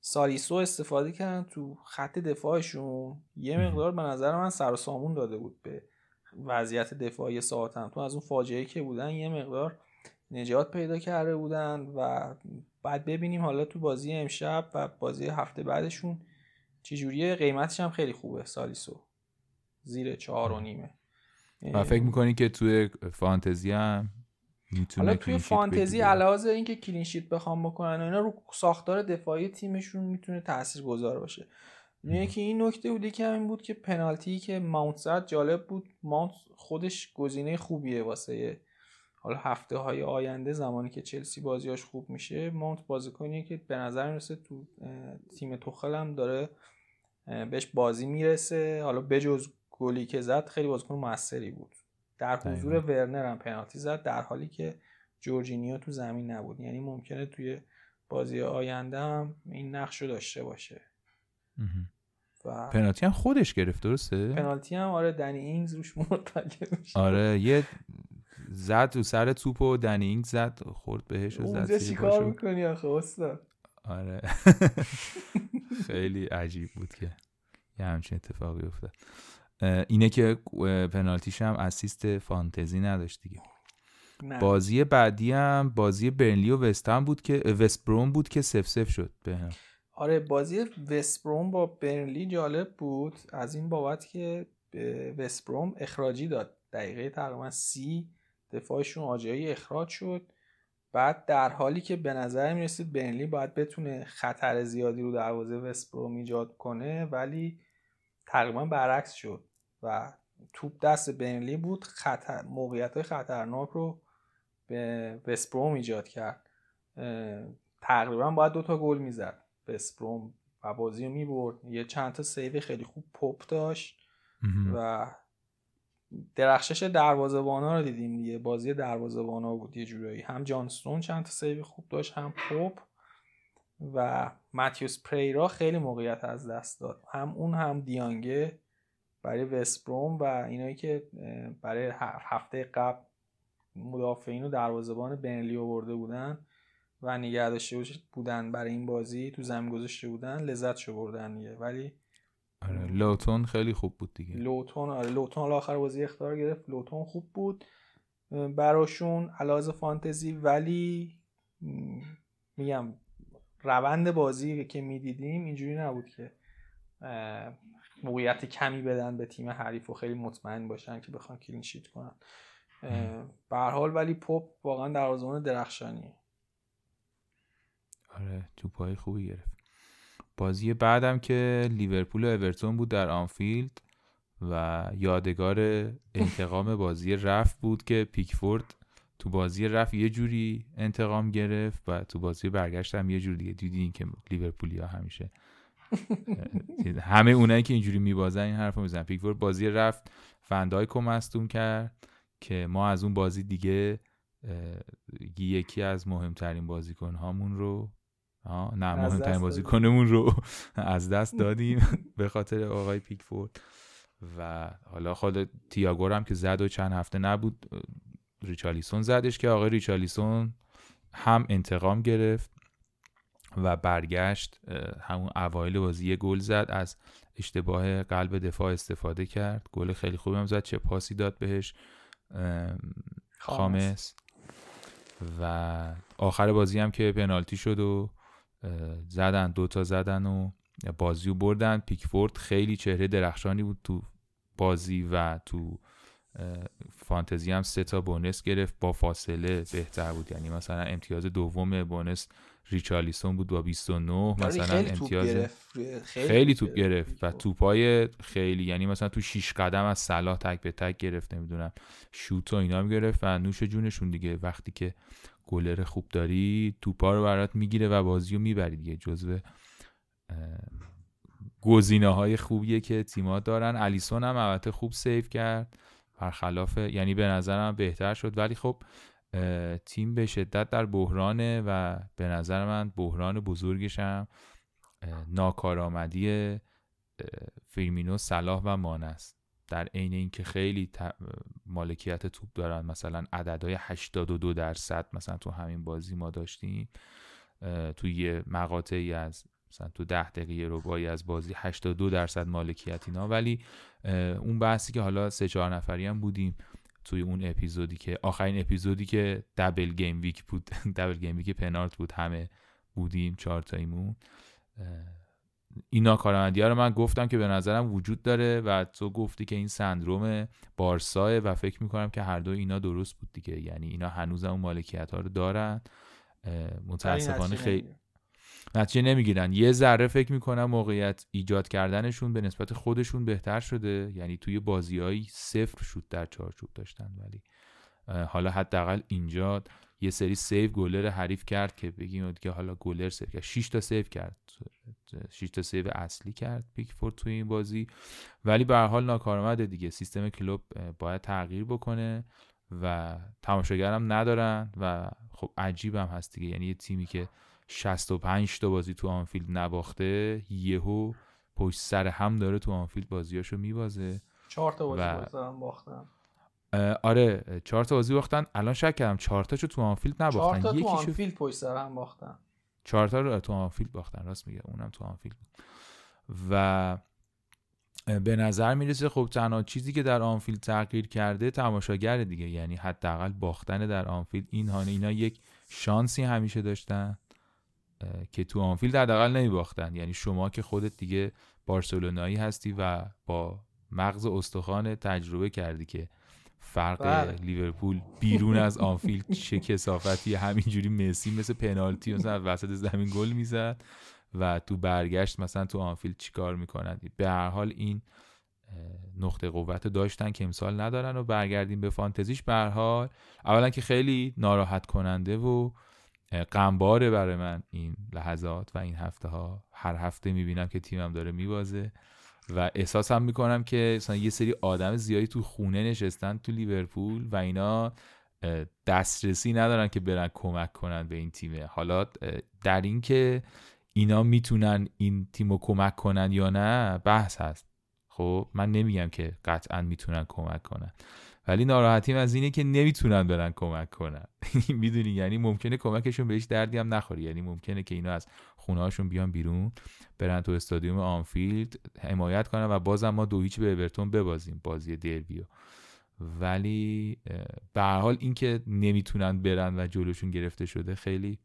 سالیسو استفاده کردن تو خط دفاعشون. یه. مقدار به نظر من سر و سامون داده بود به وضعیت دفاعی ساعتم تو از اون فاجعه که بودن یه مقدار نجات پیدا کرده بودن و بعد ببینیم حالا تو بازی امشب و بازی هفته بعدشون چجوریه. قیمتش هم خیلی خوبه سالیسو. زیر چهار و نیمه. و فکر می‌کنی که توی فانتزی هم حالا توی فانتزی؟ علاوه اینکه کلین شیت بخوام بکنن و اینا رو ساختار دفاعی تیمشون می‌تونه تاثیرگذار باشه. که این نکته بوده که همین بود که پنالتی که ماونت زد جالب بود. ماونت خودش گزینه خوبیه واسه حالا هفته های آینده زمانی که چلسی بازیاش خوب میشه. ماونت بازیکنیه که به نظر می‌رسه تو تیم توخل هم داره بهش بازی می‌رسه. حالا بجز گلی که زد خیلی بازیکن موثری بود. در حضور. ورنر هم پنالتی زد در حالی که جورجینیو تو زمین نبود. یعنی ممکنه توی بازی آینده هم این نقش رو داشته باشه. و پنالتی هم خودش گرفت درسته؟ پنالتی هم آره دنی اینگز روش مرتکب میشه آره یه زد تو سر توپ و دنینگ زد خورد بهش و زد چیکار. می‌کنی آخه استاد؟ آره. خیلی عجیب بود که یه همچین اتفاقی افتاد. اینه که پنالتیش هم اسیست فانتزی نداشت دیگه. نه. بازی بعدی هم بازی برنلی و وستهم بود که اه، وست بروم بود که سف سف شد به آره بازی وستبروم با برنلی جالب بود. از این بابت که وستبروم اخراجی داد. دقیقه تقریبا سی دفاعشون آجایی اخراج شد. بعد در حالی که به نظر می رسید برنلی باید بتونه خطر زیادی رو دروازه وستبروم ایجاد کنه ولی تقریبا برعکس شد. و توپ دست برنلی بود. خطر موقعیت های خطرناک رو به وستبروم ایجاد کرد. تقریبا باید دوتا گل می‌زد. وستبروم و بازی رو می‌برد. یه چند تا save خیلی خوب پوپ داشت و درخشش دروازه‌بانا رو دیدیم دیگه. بازی دروازه‌بانا بود یه جورایی. هم جانستون چند تا سیو خوب داشت هم پاپ و ماتیوس پریرا خیلی موقعیت از دست داد. هم اون هم دیانگه. برای وستبروم و اینایی که برای هفته قبل مدافعین و دروازه‌بان بنلی آورده بودن و نگه داشته بودن برای این بازی تو زمین گذاشته بودن لذت شو بردن دیگه. ولی آره لوتون خیلی خوب بود دیگه. لوتون آره لوتون آخر بازی اختار گرفت. لوتون خوب بود. براشون علاوه فانتزی ولی میگم روند بازی که می‌دیدیم اینجوری نبود که موقعیت کمی بدن به تیم حریف و خیلی مطمئن باشن که بخوان کلینشیت کنن. به حال ولی پاپ واقعا دروازه‌بان درخشانیه. آره توپای خوبی گرفت. بازی بعدم که لیورپول و اورتون بود در آنفیلد و یادگار انتقام بازی رفت بود که پیکفورد تو بازی رفت یه جوری انتقام گرفت و تو بازی برگشت هم یه جوری دیگه. دیدین که لیورپولیا همیشه همه اونایی که اینجوری میبازن این حرفو می‌زنن. پیکفورد بازی رفت فندایکو مصدوم کرد که ما از اون بازی دیگه یکی از مهمترین بازیکن هامون رو نه مهمترین بازیکنمون رو از دست دادیم به خاطر آقای پیکفورد و حالا خود تیاگور هم که زد و چند هفته نبود ریچالیسون زدش که آقای ریچالیسون هم انتقام گرفت. و برگشت همون اوایل بازی یه گل زد از اشتباه قلب دفاع استفاده کرد. گل خیلی خوبی هم زد چه پاسی داد بهش خامس. و آخر بازی هم که پنالتی شد و زدن دوتا زدن و بازی رو بردن. پیکفورد خیلی چهره درخشانی بود تو بازی و تو فانتزی هم سه تا بونس گرفت. با فاصله بهتر بود. یعنی مثلا امتیاز دوم بونس ریچالیسون بود با 29 آره، مثلا امتیاز خیلی, توپ گرفت. و توپای خیلی یعنی مثلا تو 6 قدم از صلاح تک به تک گرفت نمی‌دونم. شوت و اینا گرفت و نوش جونشون دیگه. وقتی که گلر خوب داری توپا رو برات می‌گیره و بازی رو می‌بری دیگه. جزو گزینه های خوبیه که تیما دارن. الیسون هم البته خوب سیو کرد. برخلاف یعنی به نظرم بهتر شد. ولی خب تیم به شدت در بحرانه و به نظر من بحران بزرگش هم ناکارآمدی فیرمینو صلاح و مانه است. در عین اینکه خیلی مالکیت توپ دارن مثلا عددهای 82 درصد مثلا تو همین بازی ما داشتیم. توی یه مقاطعی از مثلا تو ده دقیقه ربعی از بازی 82 درصد مالکیت اینا. ولی اون بحثی که حالا سه چهار نفری هم بودیم. توی اون اپیزودی که آخرین اپیزودی که double game week بود. double game week panel بود. همه بودیم چهار تایمون این ناکارآمدی ها رو من گفتم که به نظرم وجود داره و تو گفتی که این سندروم بارساه و فکر می‌کنم که هر دو اینا درست بود دیگه. یعنی اینا هنوز اون مالکیت ها رو دارن. متاسفانه خیلی نتیجه نمی‌گیرن. یه ذره فکر می‌کنم موقعیت ایجاد کردنشون به نسبت خودشون بهتر شده. یعنی توی بازیهایی صفر شد در چارچوب داشتن. ولی حالا حداقل اینجا یه سری save گلر حریف کرد که بگیم که حالا گلر save کرد. 6 تا save کرد. 6 تا save اصلی کرد پیکفورد توی این بازی. ولی به هر حال ناکارآمده دیگه. سیستم کلوب باید تغییر بکنه و تماشاگرم ندارن و خب عجیبم هست دیگه. یعنی یه تیمی که 65 تا بازی تو آنفیلد نباخته یهو پشت سر هم داره تو آنفیلد بازیاشو میبازه چهار تا بازی و... باختن. آره چهار تا بازی باختن. الان شک کردم چهار تاشو تو آنفیلد نباختن. چهار تا تو آنفیلد پشت سر هم باختن. چهار تا رو تو آنفیلد باختن راست میگه اونم تو آنفیلد و به نظر می‌رسه خب تنها چیزی که در آنفیلد تغییر کرده تماشاگر دیگه یعنی حداقل باختن در آنفیلد. این هانه اینا یک شانسی همیشه داشتن. که تو آنفیلد حداقل نمیباختن. یعنی شما که خودت دیگه بارسلونایی هستی و با مغز استخوان تجربه کردی که فرق بله. لیورپول بیرون از آنفیلد چه کثافتی. همینجوری مسی مثل پنالتی مثلا وسط زمین گل می‌زد و تو برگشت مثلا تو آنفیلد چیکار می‌کنن؟ به هر حال این نقطه قوت داشتن که امسال ندارن و برگردیم به فانتزیش. به حال اولا که خیلی ناراحت کننده و غمباره برای من این لحظات و این هفته ها هر هفته می‌بینم که تیمم داره میبازه و احساسم می‌کنم که مثلا یه سری آدم زیادی تو خونه نشستن تو لیورپول و اینا دسترسی ندارن که برن کمک کنن به این تیمه. حالا در این که اینا می‌تونن این تیم رو کمک کنن یا نه بحث هست. خب من نمیگم که قطعا می‌تونن کمک کنن. ولی ناراحتیم از اینه که نمی‌تونن برن کمک کنن. می‌دونی؟ یعنی ممکنه کمکشون بهش دردی هم نخوری. یعنی ممکنه که اینا از خونه بیان بیرون برن تو استادیوم آنفیلد حمایت کنن و بازم ما دو هیچ به اورتون ببازیم بازی دربیو ولی به هر حال اینکه نمی‌تونن برن و جلوشون گرفته شده خیلی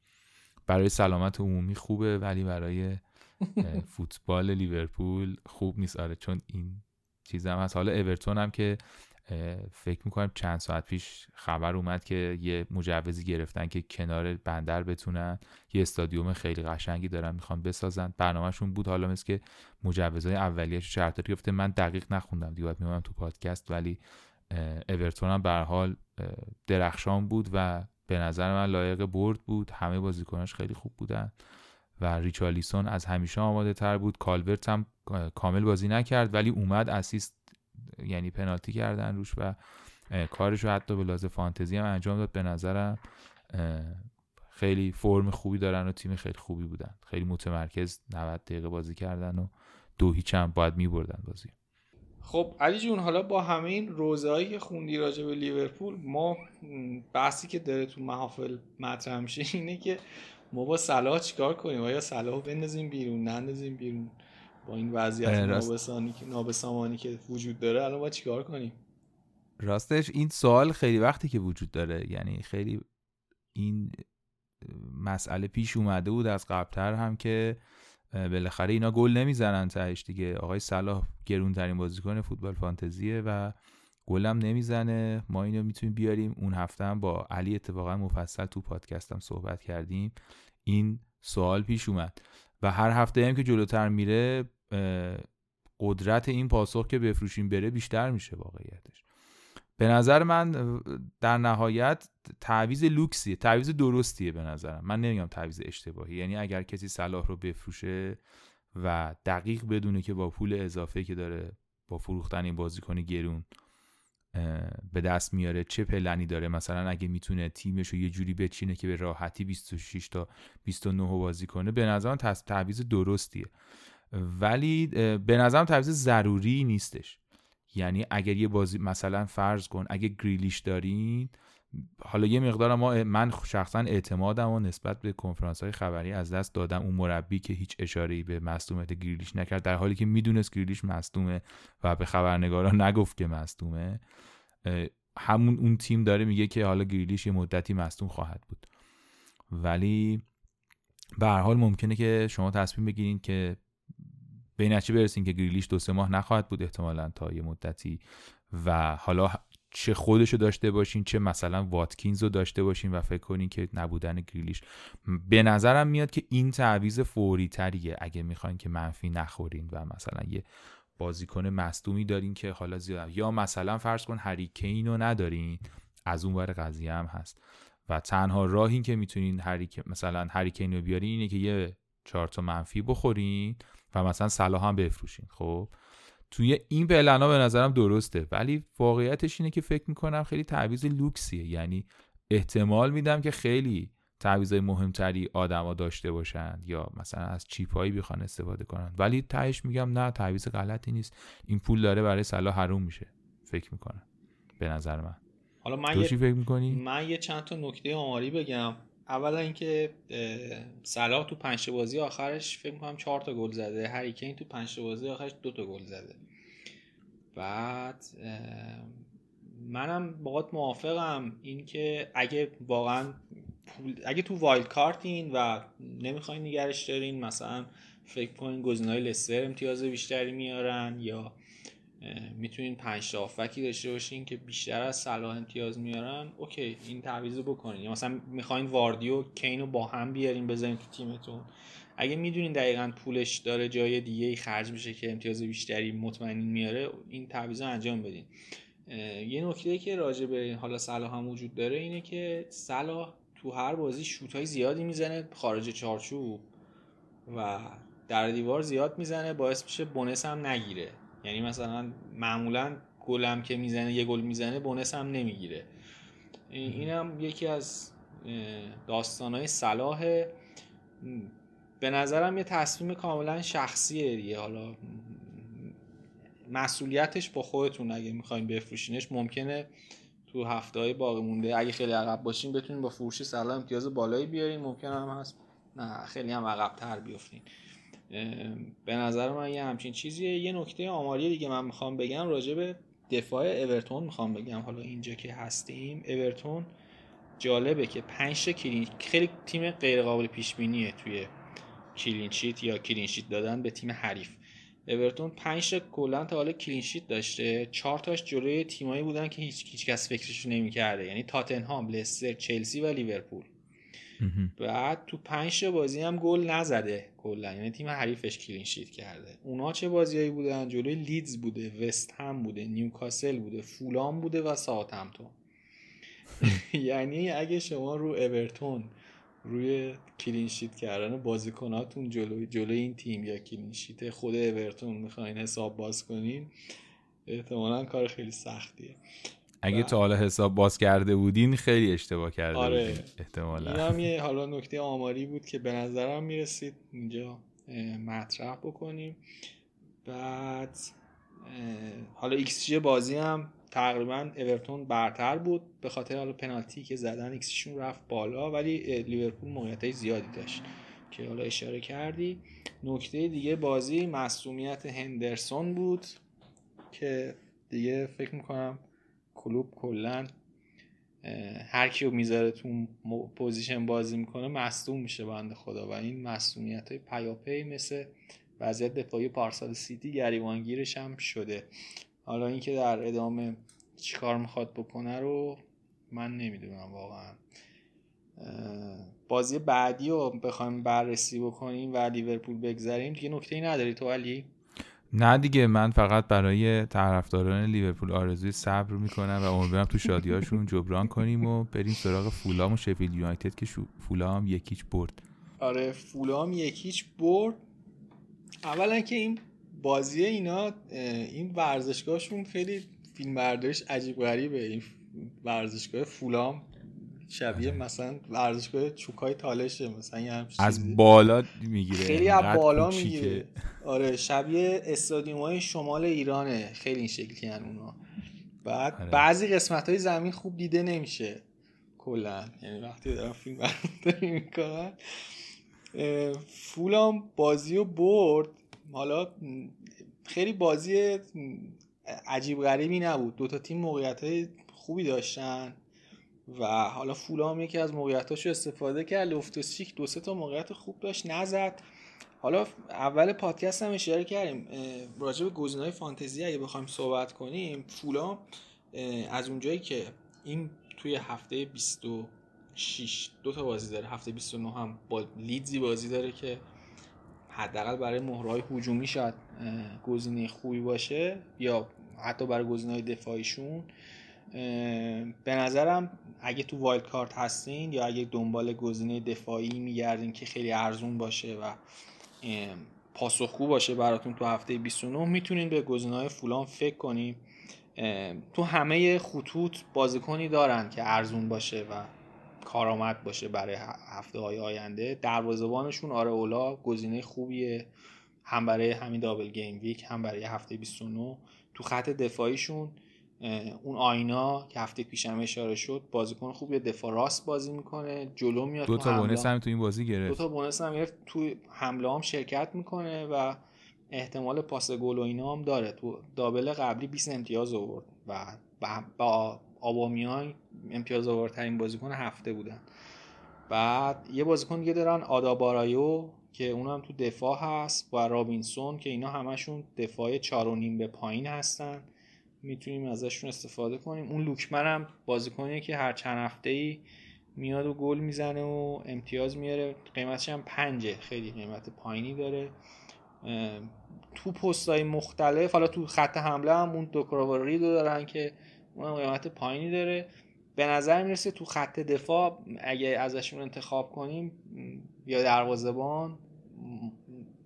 برای سلامت عمومی خوبه ولی برای فوتبال لیورپول خوب نیست. آره چون این چیز هم هست. حالا اورتون هم که فکر می‌کنم چند ساعت پیش خبر اومد که یه مجوزی گرفتن که کنار بندر بتونن. یه استادیوم خیلی قشنگی دارن می‌خوان بسازن. برنامهشون بود حالا مثل که مجوزهای اولیه‌اش شرطی گرفته. من دقیق نخوندم دیگه میومدم تو پادکست. ولی اورتون هم به حال درخشان بود و به نظر من لایق برد بود. همه بازیکناش خیلی خوب بودن و ریچالیسون از همیشه آماده تر بود. کالورت هم کامل بازی نکرد. ولی اومد اسیست یعنی پنالتی کردن روش و کارش رو حتی به لحاظ فانتزی هم انجام داد. به نظرم خیلی فرم خوبی دارن و تیم خیلی خوبی بودن. خیلی متمرکز 90 دقیقه بازی کردن و دو هیچ هم باید میبردن بازی. خب علی جون حالا با همه این روزهایی که خوندی راجع به لیورپول ما بحثی که داره تو محافل مطرح میشه اینه که ما با صلاح چیکار کنیم؟ آیا صلاح بندازیم بیرون نندازیم بیرون؟ با این وضعیت نابسانی که نابسامانی که وجود داره الان با چیکار کنیم؟ راستش این سوال خیلی وقتی که وجود داره یعنی خیلی این مسئله پیش اومده بود از قبلتر هم که بالاخره اینا گل نمی‌زنن تهش دیگه. آقای صلاح گرونترین بازیکن فوتبال فانتزیه و گلم نمی‌زنه. ما اینو می‌تونیم بیاریم. اون هفته هم با علی اتفاقا مفصل تو پادکستم صحبت کردیم. این سوال پیش اومد. و هر هفته هم که جلوتر میره قدرت این پاسخ که بفروشیم بره بیشتر میشه واقعیتش. به نظر من در نهایت تعویز لوکسیه تعویز درستیه به نظرم. من نمیگم تعویز اشتباهی. یعنی اگر کسی صلاح رو بفروشه و دقیق بدونه که با پول اضافه که داره با فروختن این بازیکن گرون به دست میاره چه پلنی داره. مثلا اگه می‌تونه تیمش رو یه جوری بچینه که به راحتی 26 تا 29 بازی کنه به نظرم تعویز درستیه. ولی به نظرم تعویض ضروری نیستش. یعنی اگر یه بازی مثلا فرض کن اگه گریلیش دارین حالا یه مقدار ما من شخصا اعتمادم و نسبت به کنفرانس های خبری از دست دادم. اون مربی که هیچ اشاره به مصدومیت گریلیش نکرد در حالی که می‌دونست گریلیش مصدومه و به خبرنگاران نگفت که مصدومه. همون اون تیم داره میگه که حالا گریلیش یه مدتی مصدوم خواهد بود. ولی به هر حال ممکنه که شما تصمیم بگیرین که به نتیجه برسین که گریلیش دو سه ماه نخواهد بود احتمالا تا یه مدتی و حالا چه خودشو داشته باشین چه مثلا واتکینز رو داشته باشین و فکر کنین که نبودن گریلیش به نظرم میاد که این تعویز فوری تریه اگه می‌خواین که منفی نخورین و مثلا یه بازیکن مصدومی دارین که حالا زیاد یا مثلا فرض کن هریکین رو ندارین از اون ور قضیه هم هست. و تنها راهی که می‌تونین هریک مثلا هریکین رو بیارین اینه که یه چهار تا منفی بخورین و مثلا صلاح هم بفروشین. خب؟ توی این پلنا به نظرم درسته. ولی واقعیتش اینه که فکر می‌کنم خیلی تعویض لوکسیه. یعنی احتمال میدم که خیلی تعویضای مهمتری آدما داشته باشند یا مثلا از چیپایی بخوان استفاده کنن ولی تهش میگم نه تعویض غلطی نیست. این پول داره برای صلاح حروم میشه. فکر می‌کنم. به نظر من. حالا من یه... فکر می‌کنی؟ من یه چند تا نکته آماری بگم. اولا اینکه صلاح تو پنج بازی آخرش فکر می‌کنم چهار تا گل زده. هریکین تو پنج بازی آخرش دو تا گل زده. بعد منم باهات موافقم اینکه اگه واقعا اگه تو وایلد کارتین و نمی‌خواین نگرش دارین مثلا فکر کنین گزینه‌های لستر امتیاز بیشتری میارن یا می‌تونین پنج تا آفکی داشته باشین که بیشتر از صلاح امتیاز میارن اوکی این تعویض بکنین. یا مثلا می‌خواین واردیو کینو با هم بیارین بذارین تو تیمتون. اگه می‌دونین دقیقا پولش داره جای دیگه خرج میشه که امتیاز بیشتری مطمئنین میاره این تعویض انجام بدین. یه نکته که راجع به حالا صلاح هم وجود داره اینه که صلاح تو هر بازی شوت زیادی می‌زنه خارج چارچوب و در دیوار زیاد می‌زنه باعث میشه بونس هم نگیره. یعنی مثلا معمولا گلم که می‌زنه یه گل می‌زنه بونس هم نمی‌گیره. این هم یکی از داستانهای صلاح. به نظرم یه تصمیم کاملا شخصیه دیگه. حالا مسئولیتش با خودتون اگه می‌خواین بفروشینش ممکنه تو هفته های باقی مونده. اگه خیلی عقب باشین بتونین با فروشی سلام امتیاز بالایی بیارین. ممکن هم هست. نه خیلی هم عقب تر بیافتین به نظر من یه همچین چیزیه. یه نکته آماری دیگه من می‌خوام بگم راجع به دفاع اورتون می‌خوام بگم. حالا اینجا که هستیم اورتون جالبه که 5 clean خیلی تیم غیر قابل پیش بینیه توی clean sheet یا clean sheet دادن به تیم حریف. اورتون 5 تا کلا تا حالا clean sheet داشته. 4 تاش جلوی تیمایی بودن که هیچ هیچ کس فکرش نمی‌کرده. یعنی تاتنهام، لستر، چلسی و لیورپول. بعد تو 5 بازی هم گل نزده کلا. یعنی تیم حریفش clean sheet کرده. اونا چه بازیایی بودن؟ جلوی لیدز بوده وست هم بوده نیوکاسل بوده فولام بوده و ساوثهمپتون. یعنی اگه شما رو اورتون روی clean sheet کردن بازیکناتون جلوی جلوی این تیم یا clean sheet خود اورتون می‌خواین حساب باز کنین احتمالا کار خیلی سختیه. اگه تا حالا حساب باز کرده بودین خیلی اشتباه کرده آره. بودین احتمالا. این هم یه حالا نکته آماری بود که به نظرم می‌رسید. اینجا مطرح بکنیم. بعد حالا ایکس بازی هم تقریبا اورتون برتر بود. به خاطر حالا پنالتی که زدن ایکسشون رفت بالا ولی لیورپول موقعیت زیادی داشت که حالا اشاره کردی. نکته دیگه بازی مصدومیت هندرسون بود که دیگه فکر می‌کنم کلوب کلا هر کیو می‌ذاره تو پوزیشن بازی می‌کنه مصدوم میشه بنده خدا و این مصدومیت های پیاپی مثل وضعیت دفاعی پارسال سیتی گریبانگیرش هم شده. حالا اینکه در ادامه چیکار می‌خواد بکنه رو من نمی‌دونم واقعا. بازی بعدی رو بخوایم بررسی بکنیم و لیورپول بگذاریم دیگه نکته ای نداری تو علی؟ نه دیگه من فقط برای طرفداران لیورپول آرزوی صبر می‌کنم و امیدوارم تو شادیاشون جبران کنیم و بریم سراغ فولام و شفیلد یونایتد که فولام یکیچ برد. آره فولام یکیچ برد. اولا که این بازی اینا این ورزشگاهشون خیلی فیلم برداریش عجیب غریبه. این ورزشگاه فولام شبیه. مثلا ورزشگاه چوکای تالشه مثلا یه از بالا می‌گیره خیلی از بالا می‌گیره. آره شبیه استادیوم های شمال ایرانه خیلی این شکلی هن اونا. بعد آره. بعضی قسمت های زمین خوب دیده نمیشه کلا. یعنی وقتی دارم فیلم برداری می‌کنن فولام بازی و برد. حالا خیلی بازی عجیب غریبی نبود. دوتا تیم موقعیت های خوبی داشتن. و حالا فولام یکی از موقعیتاشو استفاده کرد. لوفتوسچیک دو سه تا موقعیت خوب داشت نزد. حالا اول پادکست هم اشاره کردیم. راجع به گزینه‌های فانتزی اگه بخوایم صحبت کنیم فولام از اونجایی که این توی هفته 26 دو تا بازی داره هفته 29 هم با لیدزی بازی داره که حداقل برای مهرهای هجومی شاید گزینه خوبی باشه یا حتی برای گزینه‌های دفاعیشون. به نظرم اگه تو وایلد کارت هستین یا اگه دنبال گزینه دفاعی میگردین که خیلی ارزون باشه و پاسخگو باشه براتون تو هفته 29 می‌تونین به گزینه‌های فولان فکر کنیم تو همه خطوط بازیکنی دارن که ارزون باشه و کارآمد باشه برای هفته های آینده. دروازه‌بانشون آره اولا گزینه خوبیه هم برای همین دابل گیم ویک هم برای هفته 29 تو خط دفاعیشون اون آینا که هفته پیش هم اشاره شد بازیکن خوبی دفاع راست بازی می‌کنه جلو میاد دو تا بونس هم تو این بازی گرفت. دو تا بونس هم گرفت تو حمله هم شرکت می‌کنه و احتمال پاس گل و اینا هم داره. تو دابل قبلی 20 امتیاز آورد و با آبامیان امتیاز آوردترین بازیکن هفته بودن. بعد یه بازیکن دیگه دارن آدارابیویو که اونم تو دفاع هست و رابینسون که اینا همشون دفاع چار و نیم به پایین هستن. می‌تونیم ازشون استفاده کنیم. اون لوکمن هم بازیکنیه که هر چند هفته ای میاد و گل می‌زنه و امتیاز میاره. قیمتش هم پنجه. خیلی قیمت پایینی داره. تو پستای مختلف حالا تو خط حمله هم اون دو رو دارن که اون قیمت پایینی داره. به نظر می‌رسه تو خط دفاع اگه ازشون انتخاب کنیم یا دروازبان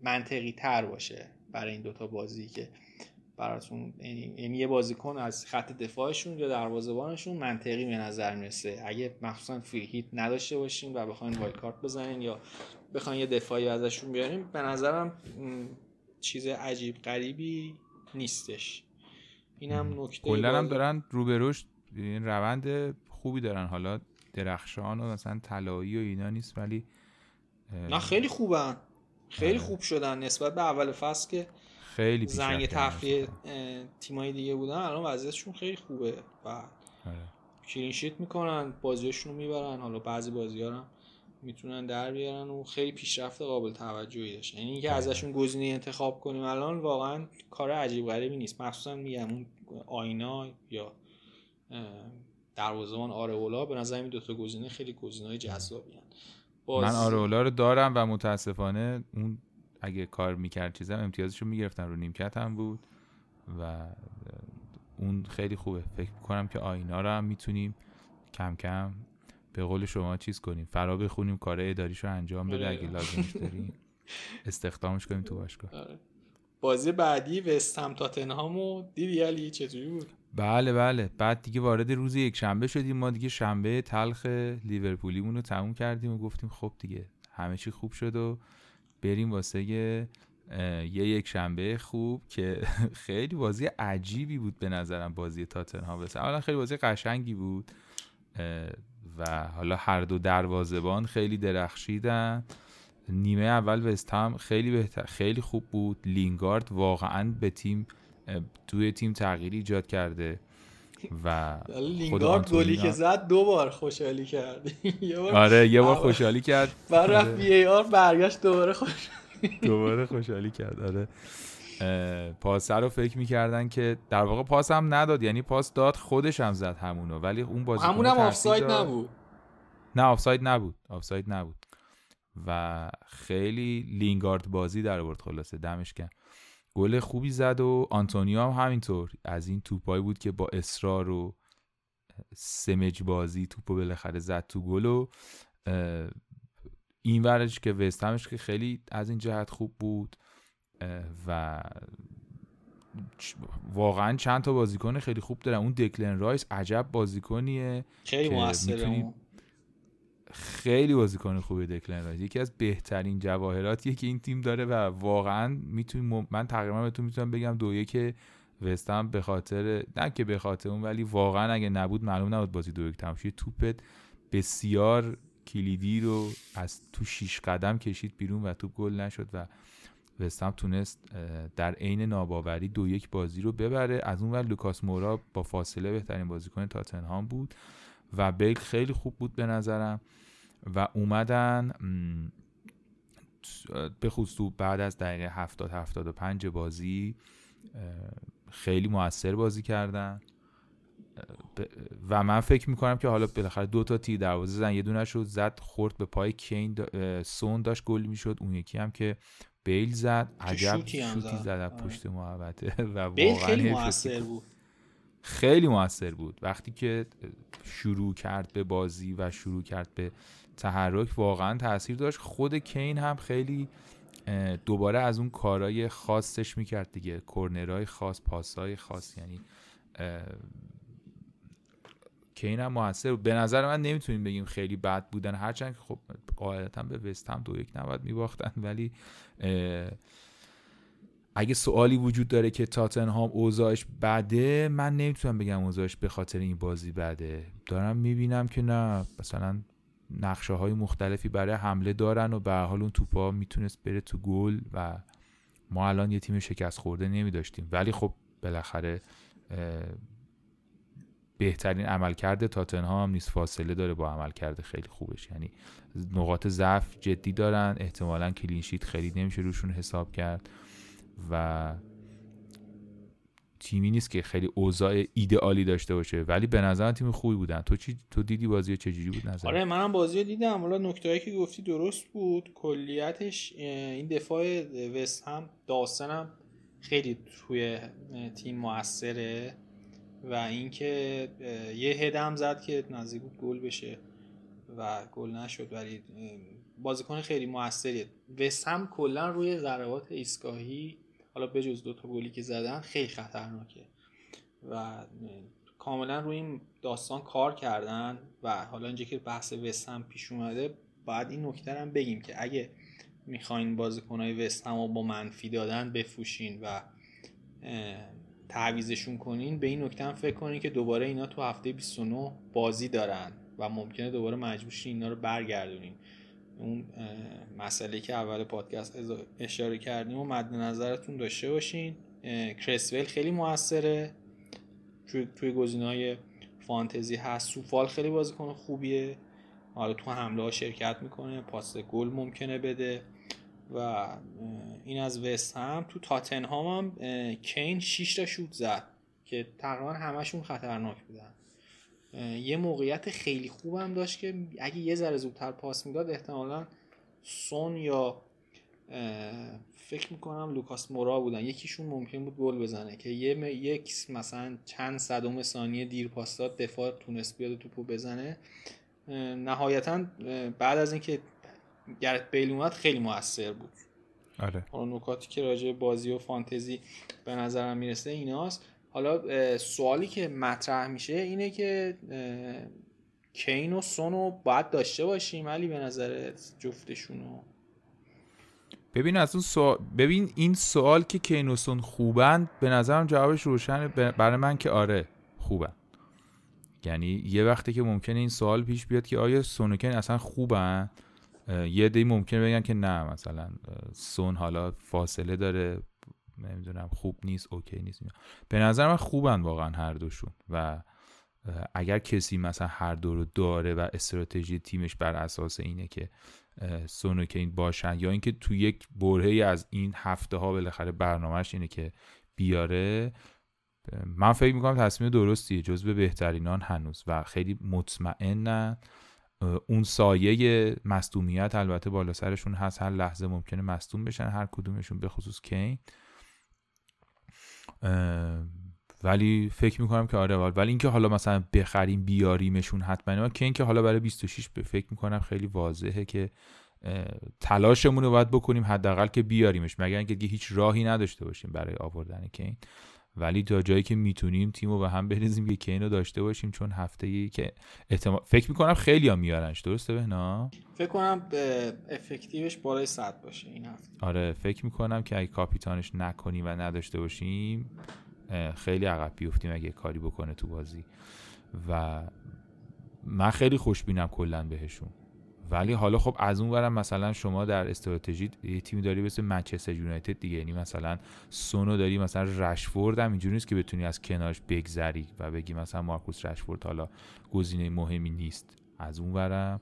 منطقی تر باشه برای این دوتا بازی که براتون یعنی یه بازیکن از خط دفاعشون یا دروازه‌بانشون منطقی به نظر می‌رسه. اگه مخصوصا فری هیت نداشته باشین و بخواین وایلد کارت بزنین یا بخواین یه دفاعی ازشون بیاریم به نظرم چیز عجیب غریبی نیستش. اینم نکته کلا هم دارن روبروش این روند خوبی دارن. حالا درخشان و مثلا طلایی و اینا نیست ولی نه خیلی خوبن. خیلی آره. خوب شدن نسبت به اول فصل که خیلی زنگ تفریح تیمای دیگه بودن. الان وضعیتشون خیلی خوبه. و آره. کلینشیت می‌کنن بازیشون رو می‌برن. حالا بعضی بازی هم می‌تونن در بیارن و خیلی پیشرفت قابل توجهی داشتن یعنی اینکه آره. ازشون گزینه انتخاب کنیم. الان واقعا کار عجیب غریبی نیست. مخصوصا میگم اون آینا یا دروازه‌بان آرهولا به نظر این دو تا گزینه خیلی گزینه‌های جذابی. من آرهولا رو دارم و متاسفانه اون اگه کار می‌کرد چیزم امتیازشو می‌گرفتن رو نیمکت هم بود و اون خیلی خوبه. فکر می‌کنم که آینا رو هم می‌تونیم کم کم به قول شما چیز کنیم فرا بخونیم کار اداریشو انجام بده آره. اگه لازمش داریم. استخدامش کنیم تو باشگاه. آره. بازی بعدی وستهم تاتنهامو دیدی علی چطوری بود؟ بله بله. بعد دیگه وارد روز یک شنبه شدیم. ما دیگه شنبه تلخ لیورپولیمون رو تموم کردیم و گفتیم خب دیگه همه چی خوب شد و بریم واسه یه یک شنبه خوب که خیلی بازی عجیبی بود به نظرم بازی تاتنهام اولا خیلی بازی قشنگی بود و حالا هر دو دروازبان خیلی درخشیدن. نیمه اول وستهم خیلی بهتر خیلی خوب بود. لینگارد واقعا به تیم توی تیم تغییری ایجاد کرده. و لینگارد گلی که زد دو بار خوشحالی کرد. آره یه بار خوشحالی کرد. بعد رفت بی ای آر برگشت دوباره خوش دوباره خوشحالی کرد آره. پاس رو فکر می‌کردن که در واقع پاس هم نداد یعنی پاس داد خودش هم زد همونو. ولی اون بازی همون هم آفساید نبود. نه آفساید نبود. آفساید نبود. و خیلی لینگارد بازی در آورد خلاصه دمش کرد گل خوبی زد و آنتونیو هم همینطور. از این توپایی بود که با اصرار و سمج بازی توپو بالاخره زد تو گل و این ورش که وستهمش که خیلی از این جهت خوب بود و واقعا چند تا بازیکن خیلی خوب دارن. اون دکلن رایس عجب بازیکنیه خیلی موثره خیلی بازیکن خوبه دکلن رایس یکی از بهترین جواهراتیه که این تیم داره و واقعا می‌تونیم من تقریبا بهتون می‌تونم بگم دو یک وستهم به خاطر نه که به خاطر اون ولی واقعا اگه نبود معلوم نبود بازی دو یک تمام توپت بسیار کلیدی رو از تو شیش قدم کشید بیرون و توپ گل نشد و وستهم تونست در عین ناباوری دو یک بازی رو ببره. از اون ور لوکاس مورا با فاصله بهترین بازیکن تاتنهام بود. و بیل خیلی خوب بود به نظرم و اومدن به خصوص بعد از دقیقه 70 75 بازی خیلی موثر بازی کردن. و من فکر می‌کنم که حالا بالاخره دو تا تیر دروازه زن یه دونه شد زد خورد به پای کین سون داشت گل می‌شد اون یکی هم که بیل زد عجب شوتی, زد. از پشت محوطه و بیل خیلی موثر بود. خیلی موثر بود. وقتی که شروع کرد به بازی و شروع کرد به تحرک واقعا تاثیر داشت. خود کین هم خیلی دوباره از اون کارهای خاصش می‌کرد دیگه. کورنرهای خاص پاسهای خاص یعنی کین هم موثر به نظر من نمی‌تونیم بگیم خیلی بد بودن. هرچند که خب قاعدتا به وست هم دو یک نباید میباختن ولی اگه سوالی وجود داره که تاتنهام اوضاعش بده من نمی‌تونم بگم اوضاعش به خاطر این بازی بده. دارم می‌بینم که نه. مثلا نقشه های مختلفی برای حمله دارن و به حال اون توپا می‌تونست بره تو گل و ما الان یه تیم شکست خورده نمیداشتیم. ولی خب بالاخره بهترین عملکرد تاتنهام نیست. فاصله داره با عملکرد خیلی خوبش. یعنی نقاط ضعف جدی دارن. احتمالا کلینشیت خیلی نمیشه روشون حساب کرد. و تیمی نیست که خیلی اوضاع ایدئالی داشته باشه. ولی به نظر تیم خوبی بودن. تو چی تو دیدی بازی چجوری بود نظر؟ آره منم بازی دیدم. حالا نکتهایی که گفتی درست بود. کلیتش این دفاع وست هم داستانم خیلی توی تیم موثره. و اینکه یه هدم زد که نزدیک بود گل بشه و گل نشد. ولی بازیکن خیلی موثریه. وست هم کلا روی ضربات ایستگاهی حالا بجز دو تا گلی که زدن خیلی خطرناکه. و کاملا روی این داستان کار کردن و حالا اینجا که بحث وست هم پیش اومده باید این نکته هم بگیم که اگه می‌خواین بازیکنهای وست هم با منفی دادن بفوشین و تعویزشون کنین به این نکته هم فکر کنین که دوباره اینا تو هفته 29 بازی دارن و ممکنه دوباره مجبور اینا رو برگردونین. اون مسئله که اول پادکست اشاره کردیم و مد نظرتون داشته باشین. کرسول خیلی موثره. توی, توی های فانتزی هست. سوفال خیلی بازیکن خوبیه. حالا تو حمله ها شرکت می‌کنه. پاس گل ممکنه بده. و این از وست هم. تو تاتنهام هم کین 6 تا شوت زد که تقریبا همشون خطرناک بودن. یه موقعیت خیلی خوبم داشت که اگه یه ذره زودتر پاس می‌داد احتمالا سون یا فکر می‌کنم لوکاس مورا بودن. یکیشون ممکن بود گل بزنه که یه یک مثلا چند صدم ثانیه دیر پاس داد دفاع تونست بیاد توپو بزنه. نهایتا بعد از اینکه گرت بیل اومد خیلی موثر بود. آره. نکاتی که راجع بازی و فانتزی به نظرم می‌رسه ایناست. حالا سوالی که مطرح میشه اینه که کین و سون رو باید داشته باشیم ولی به نظر جفتشونو. ببین از اون سوال ببین این سوال که کین و سون خوبن به نظرم جوابش روشنه. برای من که آره خوبن. یعنی یه وقتی که ممکنه این سوال پیش بیاد که آیا سون و کین اصلا خوبن؟ یه دی ممکنه بگن که نه مثلا سون حالا فاصله داره. نمی‌دونم خوب نیست اوکی نیست به نظر من خوبن واقعا هر دوشون و اگر کسی مثلا هر دو رو داره و استراتژی تیمش بر اساس اینه که این باشن یا اینکه تو یک برهه از این هفته ها بالاخره برنامهش اینه که بیاره من فکر می‌کنم تصمیم درستیه جزو بهترینان هنوز و خیلی مطمئنن. اون سایه مصدومیت البته بالا سرشون هست هر لحظه ممکنه مصدوم بشن هر کدومشون به خصوص کین. ولی فکر می‌کنم که آره ولی اینکه حالا مثلا بخریم بیاریمشون حتما که اینکه حالا برای 26 به فکر می‌کنم خیلی واضحه که تلاشمون رو باید بکنیم حداقل که بیاریمش مگر اینکه هیچ راهی نداشته باشیم برای آوردن کین. ولی تا جایی که می‌تونیم تیم رو به هم بریزیم که کین رو داشته باشیم چون هفته ای که احتمال فکر می‌کنم خیلی ها میارنش. درسته بهنا؟ فکر کنم به افکتیوش بالای 100 باشه این هفته. آره فکر می‌کنم که اگه کاپیتانش نکنیم و نداشته باشیم خیلی عقب بیفتیم اگه کاری بکنه تو بازی. و من خیلی خوشبینم کلا بهشون. ولی حالا خب از اون برم مثلا شما در استراتژی یه تیمی داری مثل منچستر یونایتد دیگه. یعنی مثلا سونو داری مثلا رشفورد هم اینجوری نیست که بتونی از کنارش بگذری و بگی مثلا مارکوس رشفورد حالا گزینه مهمی نیست. از اون برم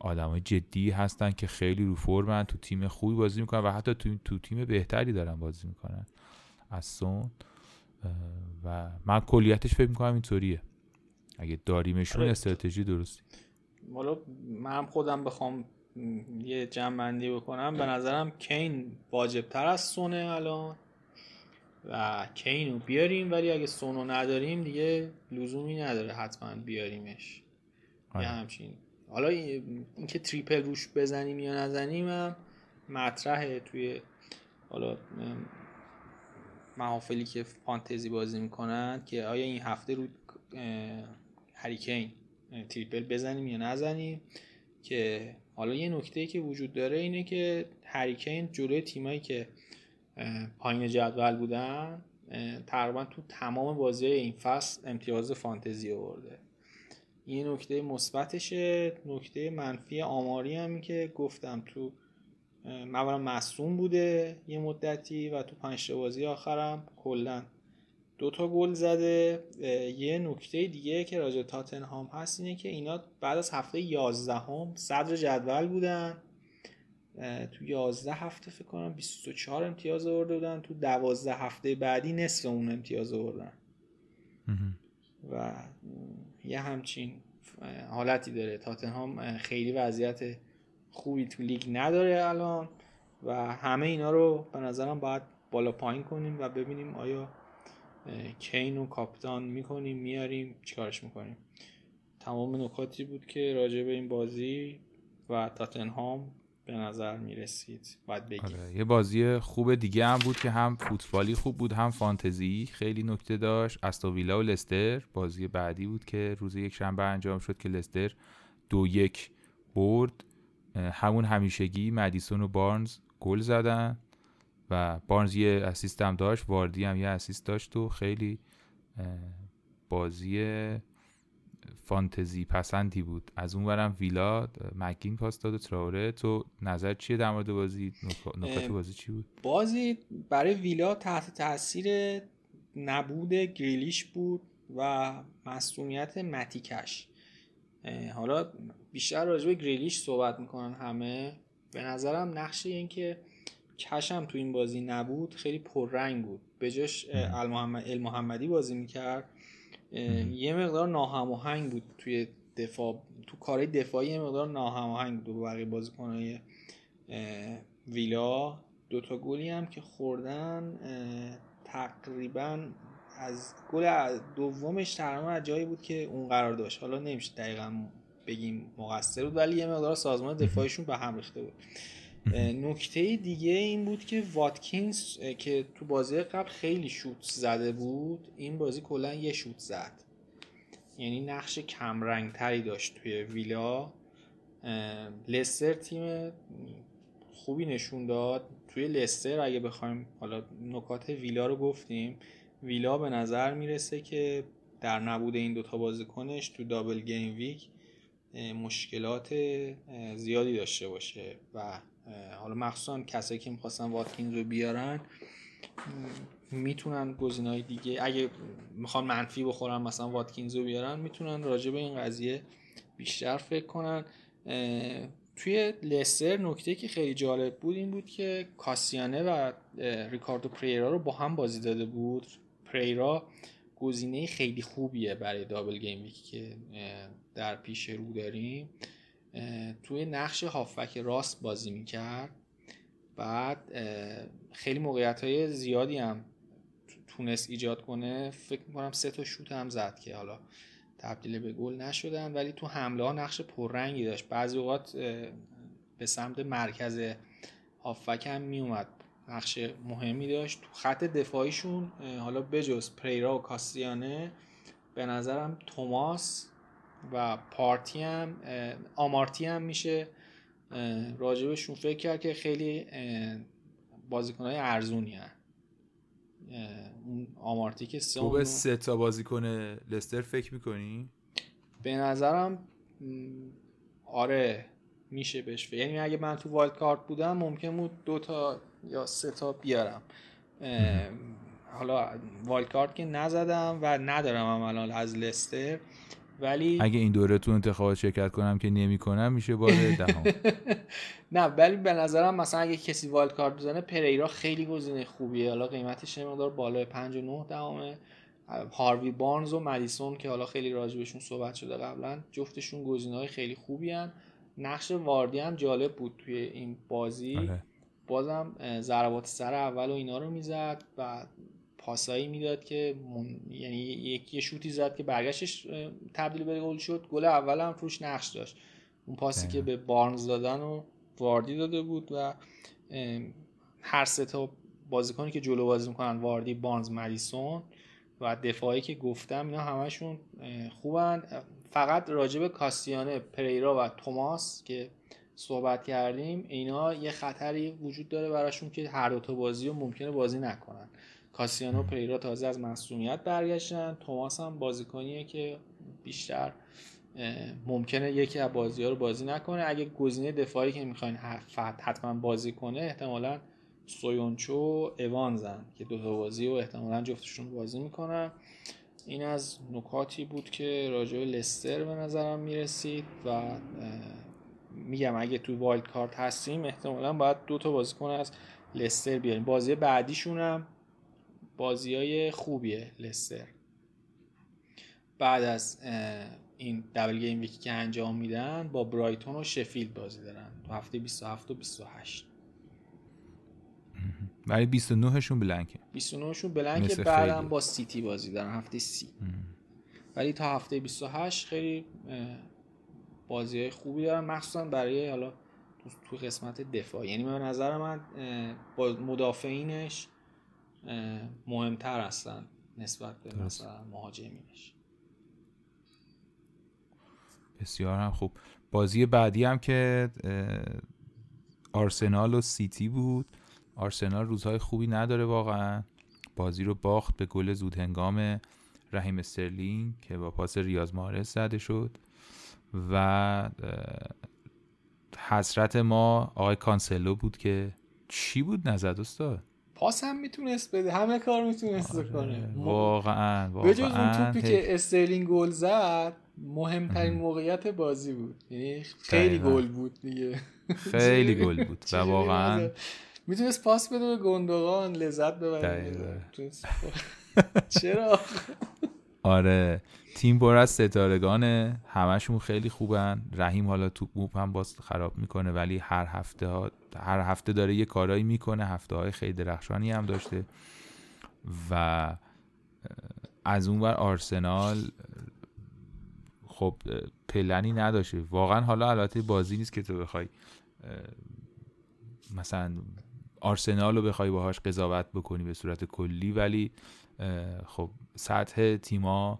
آدمای جدی هستن که خیلی رو فرمن تو تیم خوبی بازی می‌کنن و حتی تو, تو تیم بهتری دارن بازی می‌کنن. از سون و من کلیتش فکر می‌کنم اینطوریه. اگه داریمشون آره. استراتژی درستی. حالا من خودم بخوام یه جمع بندی بکنم به نظرم کین واجب تر از سونه الان و کین رو بیاریم ولی اگه سونو نداریم دیگه لزومی نداره حتما بیاریمش یه آره. همچین حالا اینکه تریپل روش بزنیم یا نزنیم هم مطرحه توی حالا محافلی که فانتزی بازی می‌کنن که آیا این هفته رو هریکین تریپل بزنیم یا نزنیم. که حالا یه نکته که وجود داره اینه که هریکین جلوی تیمایی که پایین جدول بودن تقریبا تو تمام بازی این فصل امتیاز فانتزی آورده. این نکته مثبتشه. نکته منفی آماری هم که گفتم تو مولا مصوم بوده یه مدتی و تو پنج بازی آخرم کلا دوتا گل زده یه نکته دیگه که راجع تاتنهام هست اینه که اینا بعد از هفته 11 هم صدر جدول بودن. تو 11 هفته فکر کنم 24 امتیاز آورده بودن. تو 12 هفته بعدی نصف اون امتیاز آوردن. و یه همچین حالتی داره. تاتنهام خیلی وضعیت خوبی تو لیگ نداره الان و همه اینا رو به نظرم باید بالا پایین کنیم و ببینیم آیا کین و کاپیتان می‌کنیم میاریم چیکارش می‌کنیم؟ تمام نکاتی بود که راجع به این بازی و تاتنهام به نظر می‌رسید. باید بگیم. آره. یه بازی خوب دیگه هم بود که هم فوتبالی خوب بود هم فانتزی خیلی نکته داشت. استوویلا و لستر. بازی بعدی بود که روز یک شنبه انجام شد که لستر دو یک برد. همون همیشگی مدیسون و بارنز گل زدن. و بارنز یه اسیست هم داشت واردی هم یه اسیست داشت و خیلی بازی فانتزی پسندی بود. از اون برم ویلا مکین پاس داد و تراوره. تو نظر چیه در مورد بازی؟ نکات بازی چی بود؟ بازی برای ویلا تحت تاثیر نبود گریلیش بود و مسئولیت متیکش. حالا بیشتر راجع به گریلیش صحبت می‌کنن همه. به نظرم نقش این که کشم تو این بازی نبود خیلی پررنگ بود. به جاش المحمدی بازی می‌کرد. یه مقدار ناهماهنگ بود توی دفاع. تو کارهای دفاعی یه مقدار ناهماهنگ بود با بقیه بازیکنهای ویلا. دوتا گلی هم که خوردن تقریبا از گل دومش تقریبا از جایی بود که اون قرار داشت. حالا نمیشه دقیقا بگیم مقصر بود ولی یه مقدار سازمان دفاعیشون به هم ریخته بود. نکته دیگه این بود که واتکینز که تو بازی قبل خیلی شوت زده بود این بازی کلا یه شوت زد. یعنی نقش کمرنگ تری داشت توی ویلا. لستر تیم خوبی نشون داد. توی لستر اگه بخوایم حالا نکات ویلا رو گفتیم ویلا به نظر می‌رسه که در نبود این دوتا بازیکنش تو دابل گیم ویک مشکلات زیادی داشته باشه و حالا مخصوصا کسایی که می‌خواستن واتکینز رو بیارن می‌تونن گزینه‌های دیگه اگه می‌خوان منفی بخورن مثلا واتکینز رو بیارن می‌تونن راجع به این قضیه بیشتر فکر کنن. توی لستر نکته که خیلی جالب بود این بود که کاسیانه و ریکاردو پریرا رو با هم بازی داده بود. پریرا گزینه خیلی خوبیه برای دابل گیم که در پیش رو داریم. توی نقش هافک راست بازی می‌کرد. بعد خیلی موقعیت های زیادی هم تونست ایجاد کنه. فکر می‌کنم سه تا شوت هم زد که حالا تبدیل به گل نشدن. ولی تو حمله ها نقش پررنگی داشت. بعضی اوقات به سمت مرکز هافک هم میومد نقش مهمی داشت. تو خط دفاعیشون حالا بجز پریرا و کاستیانه به نظرم توماس و پارتی هم آمارتی هم میشه. راجبشون فکر کرد که خیلی بازیکن های ارزونی هن. اون آمارتی که سه به سه تا بازیکن لستر فکر می‌کنی؟ به نظرم آره میشه بهش یعنی اگه من تو wild card بودم ممکن بود دو تا یا سه تا بیارم. حالا wild card که نزدم و ندارم هم الان از لستر. ولی اگه این دوره تو انتخابات شرکت کنم که نمی کنم میشه بار دهم. نه ولی به نظرم مثلا اگه کسی والد کارت بزنه پریرا خیلی گزینه خوبیه. حالا قیمتش نمیدار بالای 5 و 9 دهمه. هاروی بارنز و مدیسون که حالا خیلی راجبشون صحبت شده قبلا جفتشون گزینه های خیلی خوبی هن. نقش واردی هم جالب بود توی این بازی. آره. بازم ضربات سر اول و اینا رو می‌زد. و پاسایی می‌داد که یعنی یک شوتی زد که برگشتش تبدیل به گل شد. گل اول هم روش نقش داشت. اون پاسی که به بارنز دادن و واردی داده بود و هر سه تا بازیکنی که جلو بازی می‌کنن واردی بارنز مدیسون و دفاعی که گفتم اینا همشون خوبن. فقط راجب کاستیانه پریرا و توماس که صحبت کردیم اینا یه خطری وجود داره براشون که هر دو تا بازی رو ممکنه بازی نکنن. کاستانیه و پریرا تازه از مصدومیت برگشتن. توماس هم بازیکنیه که بیشتر ممکنه یکی از بازی ها رو بازی نکنه. اگه گزینه دفاعی که می‌خواین حتما بازی کنه احتمالا سویونچو و اوانزن که دو تا بازی و احتمالا جفتشون بازی می‌کنن. این از نکاتی بود که راجع به لستر به نظرم می‌رسید و میگم اگه تو wild card هستیم احتمالا باید دو تا بازیکن از لستر بیاریم. بازی بعدیشون هم بازی های خوبیه لستر. بعد از این دبل گیم ویکی که انجام میدن با برایتون و شفیلد بازی دارن. تو هفته 27 و 28 ولی 29 شون بلنکه. 29 شون بلنکه بعدم با سیتی بازی دارن هفته سی. ولی تا هفته 28 خیلی بازی های خوبی دارن مخصوصا برای حالا تو قسمت دفاع. یعنی به نظر من با مدافعینش مهمتر هستن نسبت به مثلا مهاجمینش. بسیار هم خوب. بازی بعدی هم که آرسنال و سیتی بود. آرسنال روزهای خوبی نداره واقعا. بازی رو باخت به گل زود هنگام رحیم استرلینگ که با پاس ریاض مارس زده شد. و حسرت ما آقای کانسلو بود که چی بود نزد استاد پاس هم می‌تونست بده همه کار می‌تونست آره. کنه. واقعا واقعا. به جز اون توپی که استرلینگ گل زد مهمترین موقعیت بازی بود. یعنی خیلی گل بود دیگه. خیلی گل بود و واقعا. می‌تونست پاس بده به گندوغان لذت ببره. چرا؟ آره. تیم پر از ستارگانه. همشون خیلی خوبن. رحیم حالا تو موب هم باز خراب می‌کنه ولی هر هفته ها هر هفته داره یه کارایی می‌کنه. هفته های خیلی درخشانی هم داشته. و از اون بر آرسنال خب پلنی نداشته. واقعا حالا البته بازی نیست که تو بخوای مثلا آرسنال رو بخوای باهاش قضاوت بکنی به صورت کلی. ولی خب سطح تیما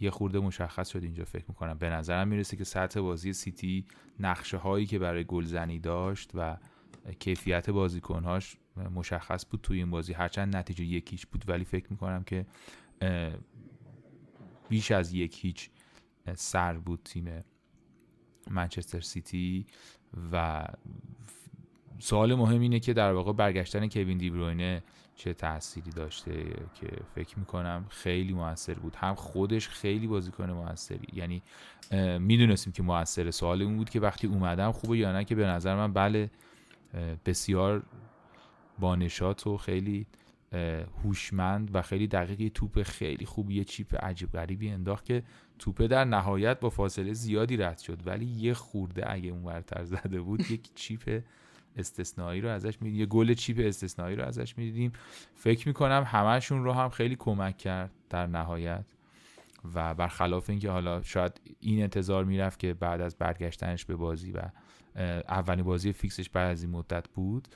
یه خورده مشخص شد اینجا فکر می‌کنم. به نظرم می‌رسه که سطح بازی سیتی نقشه هایی که برای گلزنی داشت و کیفیت بازیکنهاش مشخص بود توی این بازی. هرچند نتیجه یکیچ بود ولی فکر می‌کنم که بیش از یک هیچ سر بود تیم منچستر سیتی و سوال مهم اینه که در واقع برگشتن کوین دیبروینه چه تأثیری داشته که فکر می‌کنم خیلی موثر بود. هم خودش خیلی بازیکن موثری. یعنی می‌دونستیم که موثر سوال اون بود که وقتی اومدم خوبه یا نه که به نظر من بله بسیار بانشات و خیلی هوشمند و خیلی دقیقی توپ خیلی خوبی یه چیپ عجیب غریبی انداخت که توپه در نهایت با فاصله زیادی رد شد. ولی یه خورده اگه اون ورتر زده بود یک چیپ استثنایی رو ازش می‌دیدیم یه گل چیپ استثنایی رو ازش می‌دیدیم فکر می‌کنم همهشون رو هم خیلی کمک کرد در نهایت. و برخلاف اینکه حالا شاید این انتظار می‌رفت که بعد از برگشتنش به بازی و اولین بازی فیکسش بعد از این مدت بود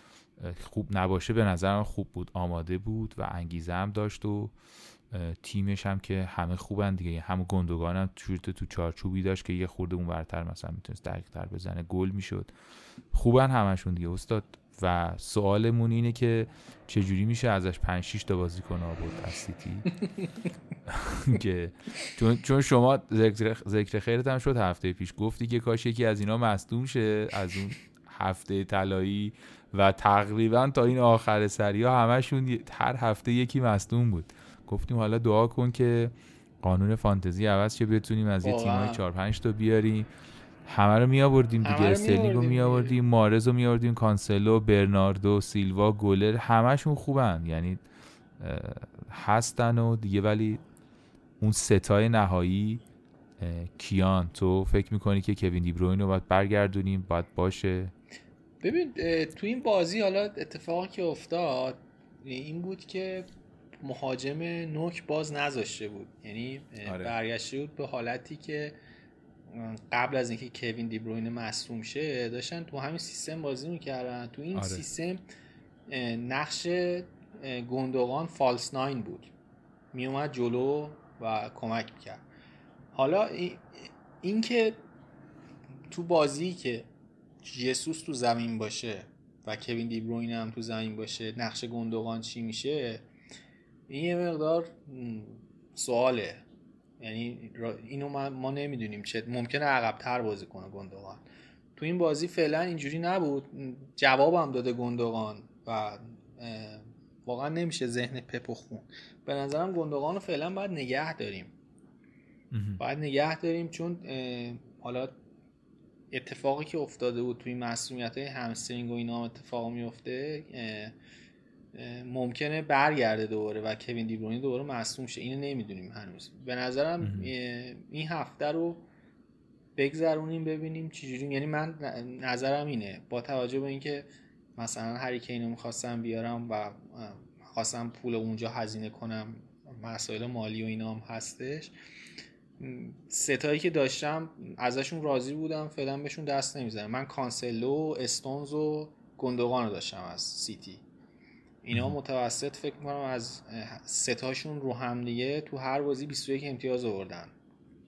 خوب نباشه. به نظرم خوب بود. آماده بود و انگیزه هم داشت و تیمش هم که همه خوبن دیگه. هم گندگان هم تو چارچوبی داشت که یه خورده اون برتر مثلا می‌تونست دقیق تر بزنه گل می‌شد. خوبن همشون دیگه استاد. و سوالمون اینه که چجوری میشه ازش 5 6 تا بازیکن آورد از سیتی؟ که چون شما ذکر, خیرت هم شد هفته پیش. گفتی که کاش یکی از اینا مصدوم شه. از اون هفته طلایی و تقریبا تا این آخر سری ها همشون هر هفته یکی مصدوم بود. گفتیم حالا دعا کن که قانون فانتزی عوض شه بتونیم از یه تیمای 4 5 تا بیاریم. همه رو می آوردیم دیگه استرلینگ رو می آوردیم محرز رو می آوردیم کانسلو برناردو سیلوا گولر همشون خوبن. یعنی هستن و دیگه ولی اون ستای نهایی کیان. تو فکر می‌کنی که کوین دیبروین رو باید برگردونیم؟ باید باشه؟ ببین تو این بازی حالا اتفاقی که افتاد این بود که مهاجم نوک باز نذاشته بود. یعنی آره. برگشته بود به حالتی که قبل از اینکه کوین دیبروین مصوم شه داشتن تو همین سیستم بازی می‌کردن. تو این آره. سیستم نقش گندوغان فالس ناین بود. میومد جلو و کمک می‌کرد. حالا این که تو بازی که یسوس تو زمین باشه و کوین دیبروین هم تو زمین باشه نقش گندوغان چی میشه؟ این یه مقدار سواله. یعنی اینو ما, نمی‌دونیم چه ممکنه عقبتر بازی کنه گندوغان تو این بازی فعلا اینجوری نبود. جوابم داده گندوغان و واقعا نمیشه ذهن پپ خون. به نظرم گندگان رو فعلا باید نگه داریم. باید نگه داریم چون حالا اتفاقی که افتاده بود توی مسئولیت های همسترینگ و اینا اتفاق میفته ممکنه برگرده دوباره و کوین دیبرونی دوباره مصوم شه. اینو نمی‌دونیم هنوز. به نظرم این هفته رو بگذرونیم ببینیم چجوری یعنی من نظرم اینه. با توجه به اینکه مثلا هری کینو می‌خواستم بیارم و خواستم پول اونجا هزینه کنم مسائل مالی و اینا هم هستش ستایی که داشتم ازشون راضی بودم فعلا بهشون دست نمی‌زنم. من کانسلو استونز و گندوغان رو داشتم از سیتی. اینا متوسط فکر می‌کنم از ستاشون رو هم دیگه تو هر بازی 21 امتیاز آوردن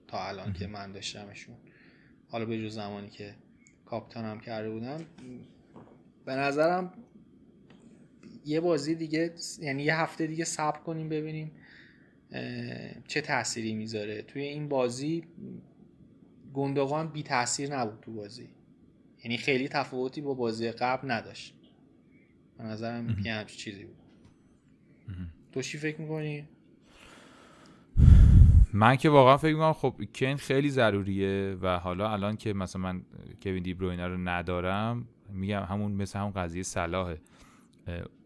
تا الان که من داشتمشون. حالا به جز زمانی که کاپتانم کرده بودم. به نظرم یه بازی دیگه یعنی یه هفته دیگه صبر کنیم ببینیم چه تأثیری می‌ذاره. توی این بازی گندگان بی تاثیر نبود تو بازی. یعنی خیلی تفاوتی با بازی قبل نداشت. به نظرم یه همچی چیزی بود. تو چی فکر می‌کنی؟ من که واقعا فکر می‌کنم خب کین خیلی ضروریه و حالا الان که مثلا من کوین دی بروینه رو ندارم میگم همون مثل همون قضیه صلاحه.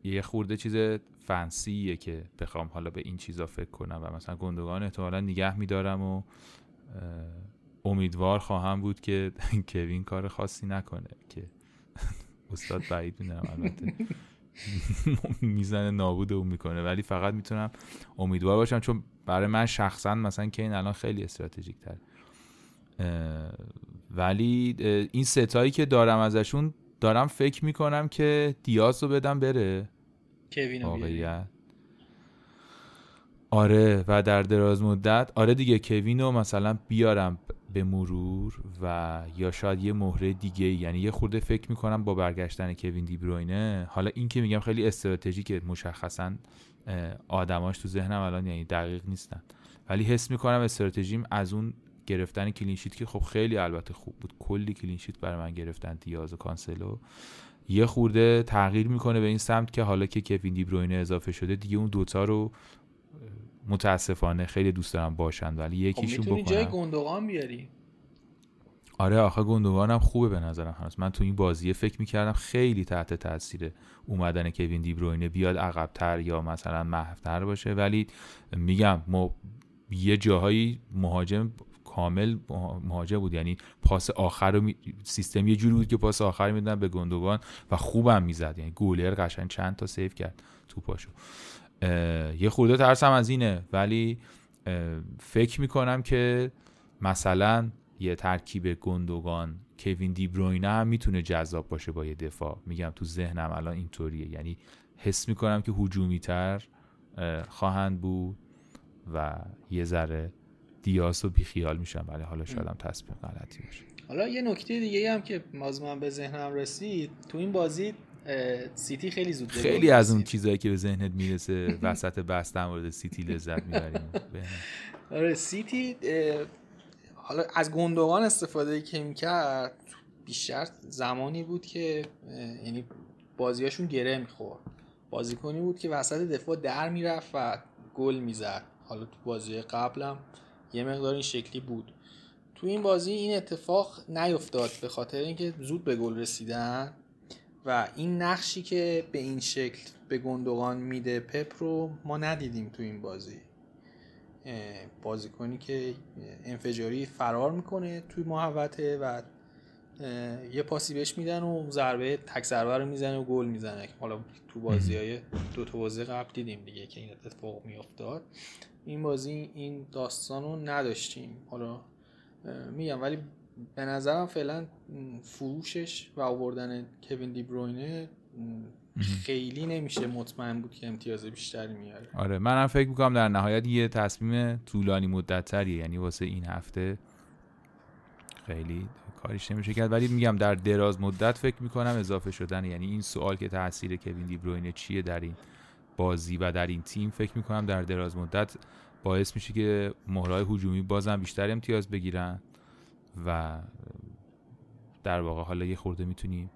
یه خورده چیز فنسیه که بخوام حالا به این چیزا فکر کنم و مثلا گندگان احتمالا نگه میدارم و امیدوار خواهم بود که کوین کار خاصی نکنه که استاد بعید می‌دونم البته. می‌زنه نابود اون می‌کنه. ولی فقط می‌تونم امیدوار باشم چون برای من شخصا مثلا کین الان خیلی استراتژیک تر. ولی این ستایی که دارم ازشون دارم فکر می‌کنم که دیاز رو بدم بره. کوین آره و در دراز مدت آره دیگه کوین رو مثلا بیارم به مرور و یا شاید یه مهره دیگه یعنی یه خورده فکر می‌کنم با برگشتن کوین دی بروینه حالا این که میگم خیلی استراتژیکه مشخصا آدماش تو ذهنم الان یعنی دقیق نیستن. ولی حس می‌کنم استراتژیم از اون گرفتن clean sheet که خب خیلی البته خوب بود. کلی clean sheet برای من گرفتن دیاز و کانسلو. یه خورده تغییر می‌کنه به این سمت که حالا که کوین دی بروینه اضافه شده دیگه اون دوتا رو متاسفانه خیلی دوست دارم باشن ولی یکیشون خب جای گندوغان بیاری. آره آخه گندوگان هم خوبه به نظرم هنوز. من تو این بازی فکر می‌کردم خیلی تحت تاثیر اومدن کوین دیبروینه بیاد عقبتر یا مثلا محفتر باشه ولی میگم ما یه جاهایی مهاجم کامل مهاجم بود. یعنی پاس آخر رو سیستم یه جوری بود که پاس آخر میدن به گندوگان و خوبم می‌زد. یعنی گولر قشنگ چند تا سیف کرد تو پاشو. یه خورده ترسم از اینه ولی فکر می‌کنم که مثلا یه ترکیب گندگان کوین دی بروینه هم می‌تونه جذاب باشه با یه دفاع. میگم تو ذهنم الان اینطوریه. یعنی حس می‌کنم که هجومی تر خواهند بود و یه ذره دیاس و بیخیال میشم ولی حالا شاید هم تصمیم غلطی باشه. حالا یه نکته دیگه هم که باز من به ذهنم رسید تو این بازی سیتی خیلی زود خیلی از اون چیزهایی که به ذهنت می‌رسه وسط بحث در مورد سیتی لذت می‌بریم. آره سیتی حالا از گندگان استفاده که می‌کرد بیشتر زمانی بود که یعنی بازیاشون گره می‌خورد. بازیکنی بود که وسط دفاع در می‌رفت و گل می‌زد. حالا تو بازی قبلم یه مقدار این شکلی بود. تو این بازی این اتفاق نیفتاد به خاطر اینکه زود به گل رسیدن. و این نقشی که به این شکل به گندگان میده پپ رو ما ندیدیم تو این بازی. بازیکنی که انفجاری فرار می‌کنه توی محوطه و یه پاسی بهش میدن و ضربه تک ضربه رو می‌زنه و گل می‌زنه. حالا تو بازی های دو تا بازی قبل دیدیم دیگه که این اتفاق میافتاد. این بازی این داستان رو نداشتیم. حالا میگم ولی به نظرم فعلا فروشش و آوردن کوین دی بروینه خیلی نمیشه مطمئن بود که امتیاز بیشتری میاره. آره منم فکر می‌کنم در نهایت یه تصمیم طولانی مدت تریه یعنی واسه این هفته خیلی کاریش نمیشه کرد. ولی میگم در دراز مدت فکر می‌کنم اضافه شدن یعنی این سوال که تاثیر کوین دی بروینه چیه در این بازی و در این تیم فکر می‌کنم در دراز مدت باعث میشه که مهرهای هجومی بازم بیشتر امتیاز بگیرن. و در واقع حالا یه خورده می‌تونیم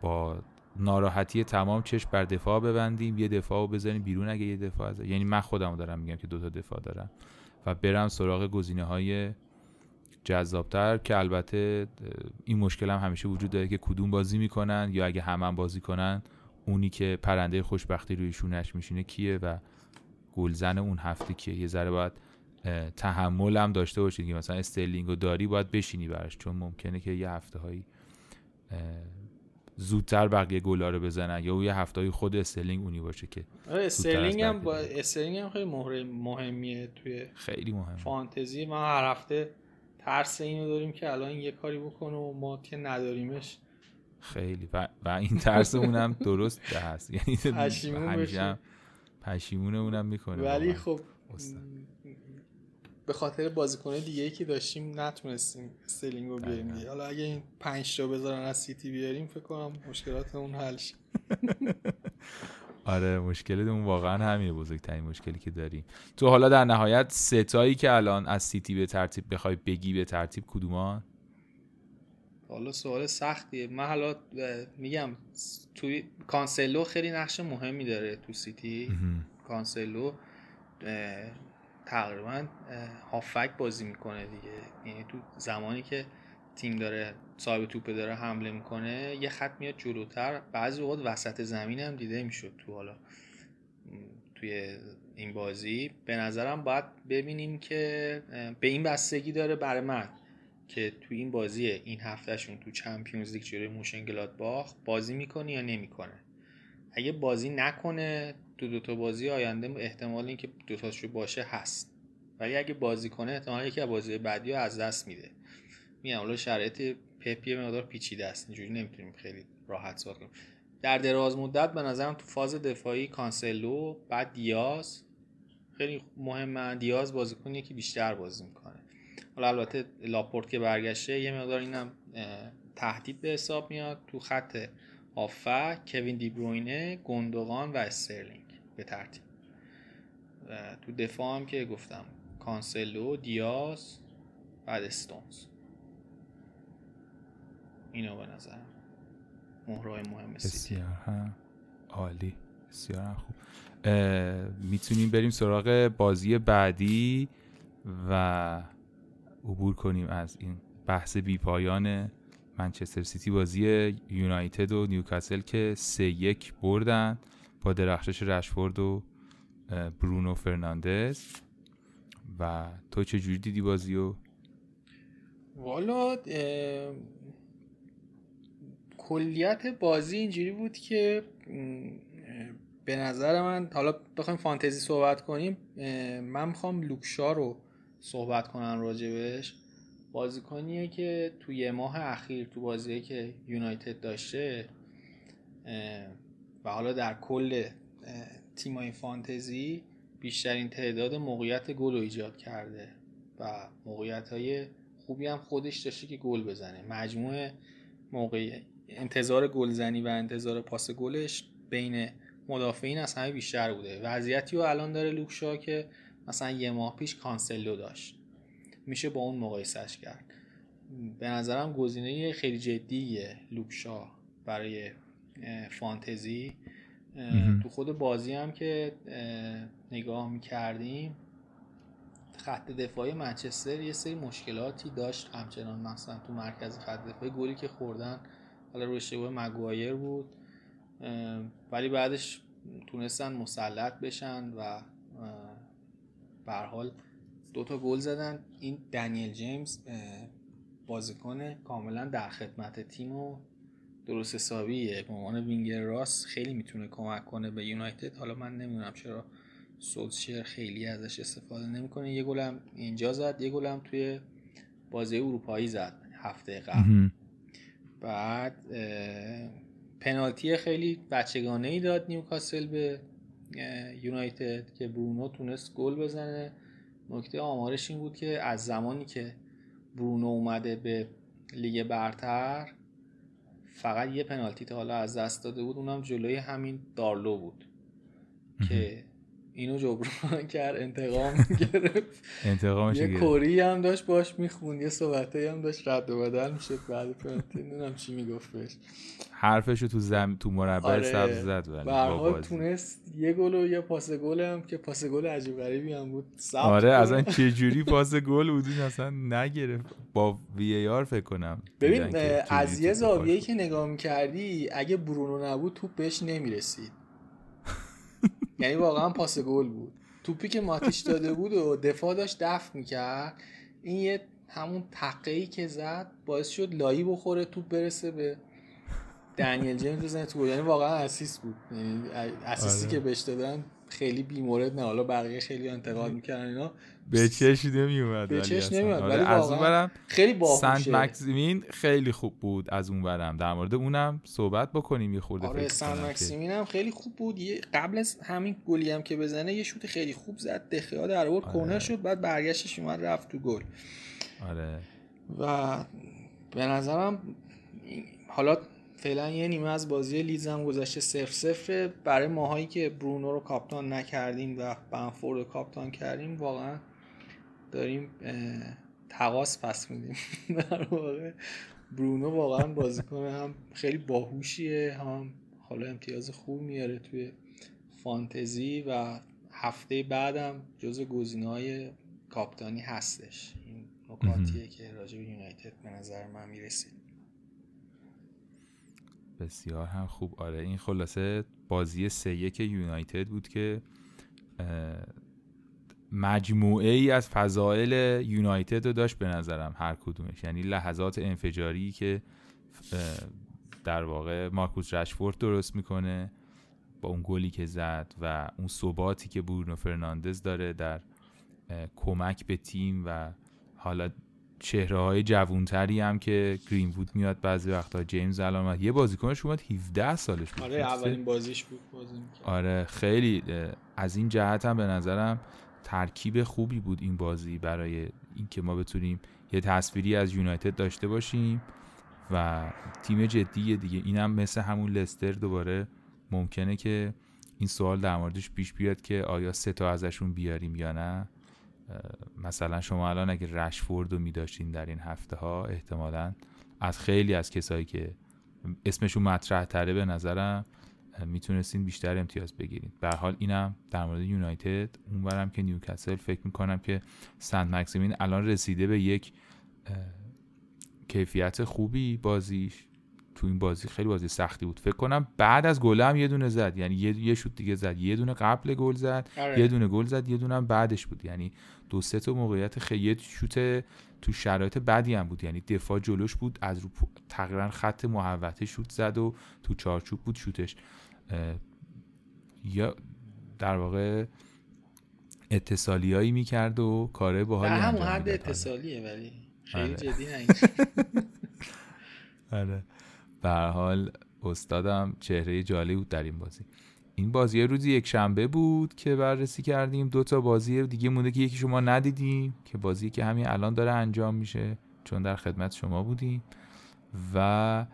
با ناراحتی تمام چشم بر دفاع ببندیم یه دفاع رو بزنیم بیرون اگه یه دفاع از یعنی من خودم دارم میگم که دوتا دفاع دارم و برم سراغ گزینه های جذابتر که البته این مشکل هم همیشه وجود داره که کدوم بازی می‌کنن یا اگه همه هم بازی کنن اونی که پرنده خوشبختی روی شونش میشینه کیه و گلزن اون هفته کیه؟ یه ذره باید تحمل هم داشته باشید که مثلا استرلینگ و داری باید بشینی براش چون ممکنه که یه هفته هایی زودتر بقیه گلا رو بزنن یا یه هفته خود استرلینگ اونی باشه که آره، استرلینگ هم با استرلینگ هم خیلی مهمیه توی خیلی مهم فانتزی. ما هر هفته ترس اینو داریم که الان یه کاری بکنه و ما که نداریمش. خیلی. و, و این ترس اونم درست هست. یعنی پشیمون پشیمون اونم می‌کنه ولی خب به خاطر بازیکن دیگه ای که داشتیم نتونستیم استرلینگ رو بیاریم حالا اگه این پنج تا بذارن از سیتی بیاریم فکر کنم مشکلات اون حل آره مشکل اون واقعا همینه بزرگترین مشکلی که داریم. تو حالا در نهایت ستایی که الان از سیتی به ترتیب بخوای بگی به ترتیب کدومان؟ حالا سوال سختیه. من حالا میگم توی کانسلو خیلی نقش مهمی داره تو سیتی. کانسلو تقریبا هافبک بازی می‌کنه دیگه. یعنی تو زمانی که تیم داره صاحب توپ داره حمله می‌کنه یه خط میاد جلوتر. بعضی اوقات وسط زمین هم دیده می‌شد تو حالا توی این بازی. به نظرم باید ببینیم که به این بستگی داره برای من که توی این بازی این هفتهشون تو Champions League جلوی مونشن‌گلادباخ بازی می‌کنه یا نمی‌کنه. اگه بازی نکنه تو دو تا بازی آینده احتمال اینکه دو تاشو باشه هست. ولی اگه بازی کنه احتمال یکی از بازی بعدی رو از دست میده. میگم حالا شرایط پپ یه مقدار پیچیده است. اینجوری نمی‌تونیم خیلی راحت صحبت کنیم. در دراز مدت به نظرم تو فاز دفاعی کانسلو بعد دیاز. خیلی مهمه. دیاز بازیکنیه که بیشتر بازی می‌کنه. حالا البته لاپورت که برگشته یه مقدار اینم تهدید به حساب میاد. تو خط هافبک کوین دیبروینه گندوغان و استرلینگ. به ترتیب. تو دفاع هم که گفتم کانسلو دیاز بعد استونز. اینو به نظر مهره‌های مهم بسیار عالی بسیار خوب. می‌تونیم بریم سراغ بازی بعدی و عبور کنیم از این بحث بی پایان منچستر سیتی بازی یونایتد و نیوکاسل که سه یک بردن. با درخشش رشفورد و برونو فرناندز. و تو چه جوری دیدی بازی و والا کلیت بازی اینجوری بود که به نظر من حالا بخوایم فانتزی صحبت کنیم من می‌خوام لوکشا رو صحبت کنم راجبش. بازیکنیه که توی ماه اخیر تو بازی که یونایتد داشته و حالا در کل تیمای فانتزی بیشترین تعداد موقعیت گل رو ایجاد کرده و موقعیت های خوبی هم خودش داشته که گل بزنه. مجموع موقع انتظار گلزنی و انتظار پاس گلش بین مدافعین از همه بیشتر بوده. وضعیتی رو الان داره لوکشا که مثلا یه ماه پیش کانسلو داشت. میشه با اون مقایسش کرد. به نظرم گزینه خیلی جدیه لوکشا برای فانتزی. تو خود بازی هم که نگاه می‌کردیم خط دفاعی منچستر یه سری مشکلاتی داشت. همچنان مثلا تو مرکز خط دفاعی گلی که خوردن حالا روی اشتباه مگوایر بود. ولی بعدش تونستن مسلط بشن و به حال دو تا گل زدن. این دنیل جیمز بازیکن کاملا در خدمت تیم و درست حسابیه. به عنوان وینگر راست خیلی می‌تونه کمک کنه به یونایتد. حالا من نمی‌دونم چرا سولشر خیلی ازش استفاده نمی‌کنه. یه گلم اینجا زد یه گلم توی بازی اروپایی زد هفته قبل. بعد پنالتی خیلی بچگانه ای داد نیوکاسل به یونایتد که برونو تونست گل بزنه. نکته آمارش این بود که از زمانی که برونو اومده به لیگ برتر فقط یه پنالتی تا حالا از دست داده بود اونم جلوی همین دارلو بود. که اینو جبران کرد انتقام گرفت انتقامش یه. کوری هم داشت باش می‌خوند یه صحبته هم داشت رد و بدل می‌شد بعد پنالتی نمی‌دونم چی می‌گفت بهش حرفشو تو زم تو مربع آره. سبز زد ولی به. تونست یه گل و یه پاس گل هم که پاس گل عجیب غریبی هم بود آره کنه. اصلا چه جوری پاس گل بود اصلا نگرفت با وی ای آر فکر کنم ببین از یه زاویه‌ای که نگاه می‌کردی اگه برونو نبود توپ بهش نمی‌رسید یعنی واقعا پاس گل بود توپی که ماتیش داده بود و دفاع داشت دفع می‌کرد این یه همون تقهی که زد باعث شد لایی بخوره توپ برسه به دنیل جیمز بزنه تو. یعنی واقعا اسیست بود یعنی اسیستی آره. که بهش دادن خیلی بیمورد نه. حالا بقیه خیلی انتقاد می‌کردن اینا. به چش نمیومد به چش. نمیومد، آره، ولی از اون برم خیلی سنت باهوشه مکسیمین خیلی خوب بود از اون برم در مورد اونم صحبت بکنیم یه خورده آره فکر سن کنم که- مکسیمین هم خیلی خوب بود. یه قبل از همین گلی هم که بزنه یه شوت خیلی خوب زد. دخیا در آورد آره. کورنر شد بعد برگشتش اومد رفت تو گل. آره. و به نظرم حالا فعلا یه نیمه از بازی لیدز هم گذشته صفر صفر. برای ماهایی که برونو رو کاپتان نکردیم و بنفورد رو کاپتان کردیم واقعا داریم تقاس پس میدیم. در واقع برونو واقعا بازیکن هم خیلی باهوشیه هم حالا امتیاز خوب میاره توی فانتزی و هفته بعدم جز گزینه‌های کاپتانی هستش. این نکاتیه که راجع به یونایتد به نظر من می‌رسید بسیار هم خوب. آره این خلاصه بازی سه یک یونایتد بود که مجموعه ای از فضائل یونایتد رو داشت به نظرم هر کدومش. یعنی لحظات انفجاری که در واقع مارکوس رشفورد درست می‌کنه با اون گلی که زد و اون ثباتی که برونو فرناندز داره در کمک به تیم و حالا چهره های جوونتری هم که گرین وود میاد بعضی وقتا جیمز علامت یه بازیکنش اومد 17 سالش بود آره؟ اولین بازیش بود بازی می‌کرد. آره خیلی از این جهت هم به نظرم ترکیب خوبی بود این بازی برای اینکه ما بتونیم یه تصویری از یونایتد داشته باشیم و تیم جدیه دیگه اینم مثل همون لستر دوباره ممکنه که این سوال در موردش پیش بیاد که آیا سه تا ازشون بیاریم یا نه مثلا شما الان اگه رشفورد رو میداشتین در این هفته ها احتمالا از خیلی از کسایی که اسمشون مطرح تره به نظرم می‌تونستین بیشتر امتیاز بگیرید به حال اینم در مورد یونایتد. اونورم که نیوکاسل فکر می‌کنم که سنت مکسیمین الان رسیده به یک کیفیت خوبی بازیش. تو این بازی خیلی بازی سختی بود. فکر کنم بعد از گل هم یه دونه زد. یعنی یه یه شوت دیگه زد. یه دونه قبل گل زد. آره. یه دونه گل زد. یه دونه هم بعدش بود. یعنی دو سه تا موقعیت خیلی شوت تو شرایط بدی هم بود. یعنی دفاع جلوش بود. از رو تقریبا خط محوطه شوت زد و تو چارچوب بود شوتش. یا در واقع اتصالیایی می‌کرد و کاره باحالی همون انجام حد می‌داد. اتصالیه ولی خیلی آره. جدی آره. به حال استادم چهره جالبی بود در این بازی. این بازی روزی یک شنبه بود که بررسی کردیم. دو تا بازی دیگه مونده که یکی شما ندیدیم که بازی که همین الان داره انجام میشه چون در خدمت شما بودیم. و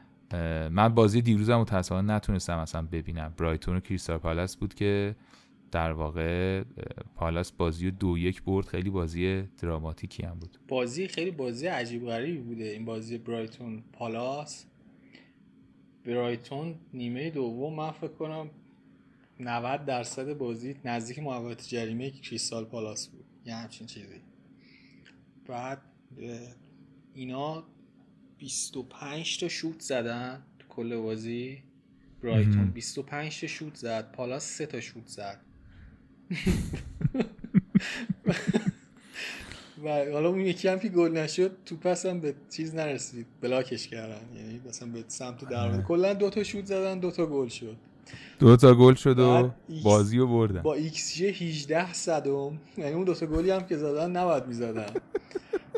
من بازی دیروزم متاسفانه نتونستم اصلا ببینم. برایتون و کریستال پالاس بود که در واقع پالاس بازی دو یک برد. خیلی بازی دراماتیکی هم بود. بازی خیلی بازی عجیب غریبی بوده این بازی برایتون. پالاس؟ برایتون نیمه دوم من فکر کنم 90 درصد بازی نزدیک محوطه جریمه کریستال پالاس بود. یه همچین چیزی. بعد اینا 25 تا شوت زدن تو کل بازی. برایتون مهم. 25 تا شوت زد. پالاس 3 تا شوت زد. و حالا اون یکی هم که گل نشد تو پس هم به چیز نرسید block ش کردن. یعنی مثلا به سمت دروازه کلا دو تا شوت زدن دو تا گل شد. دو تا گل شد و بازی رو بردن. با ایکس جی 18 صدم. یعنی اون دو تا گلی هم که زدن نباید می‌زدن.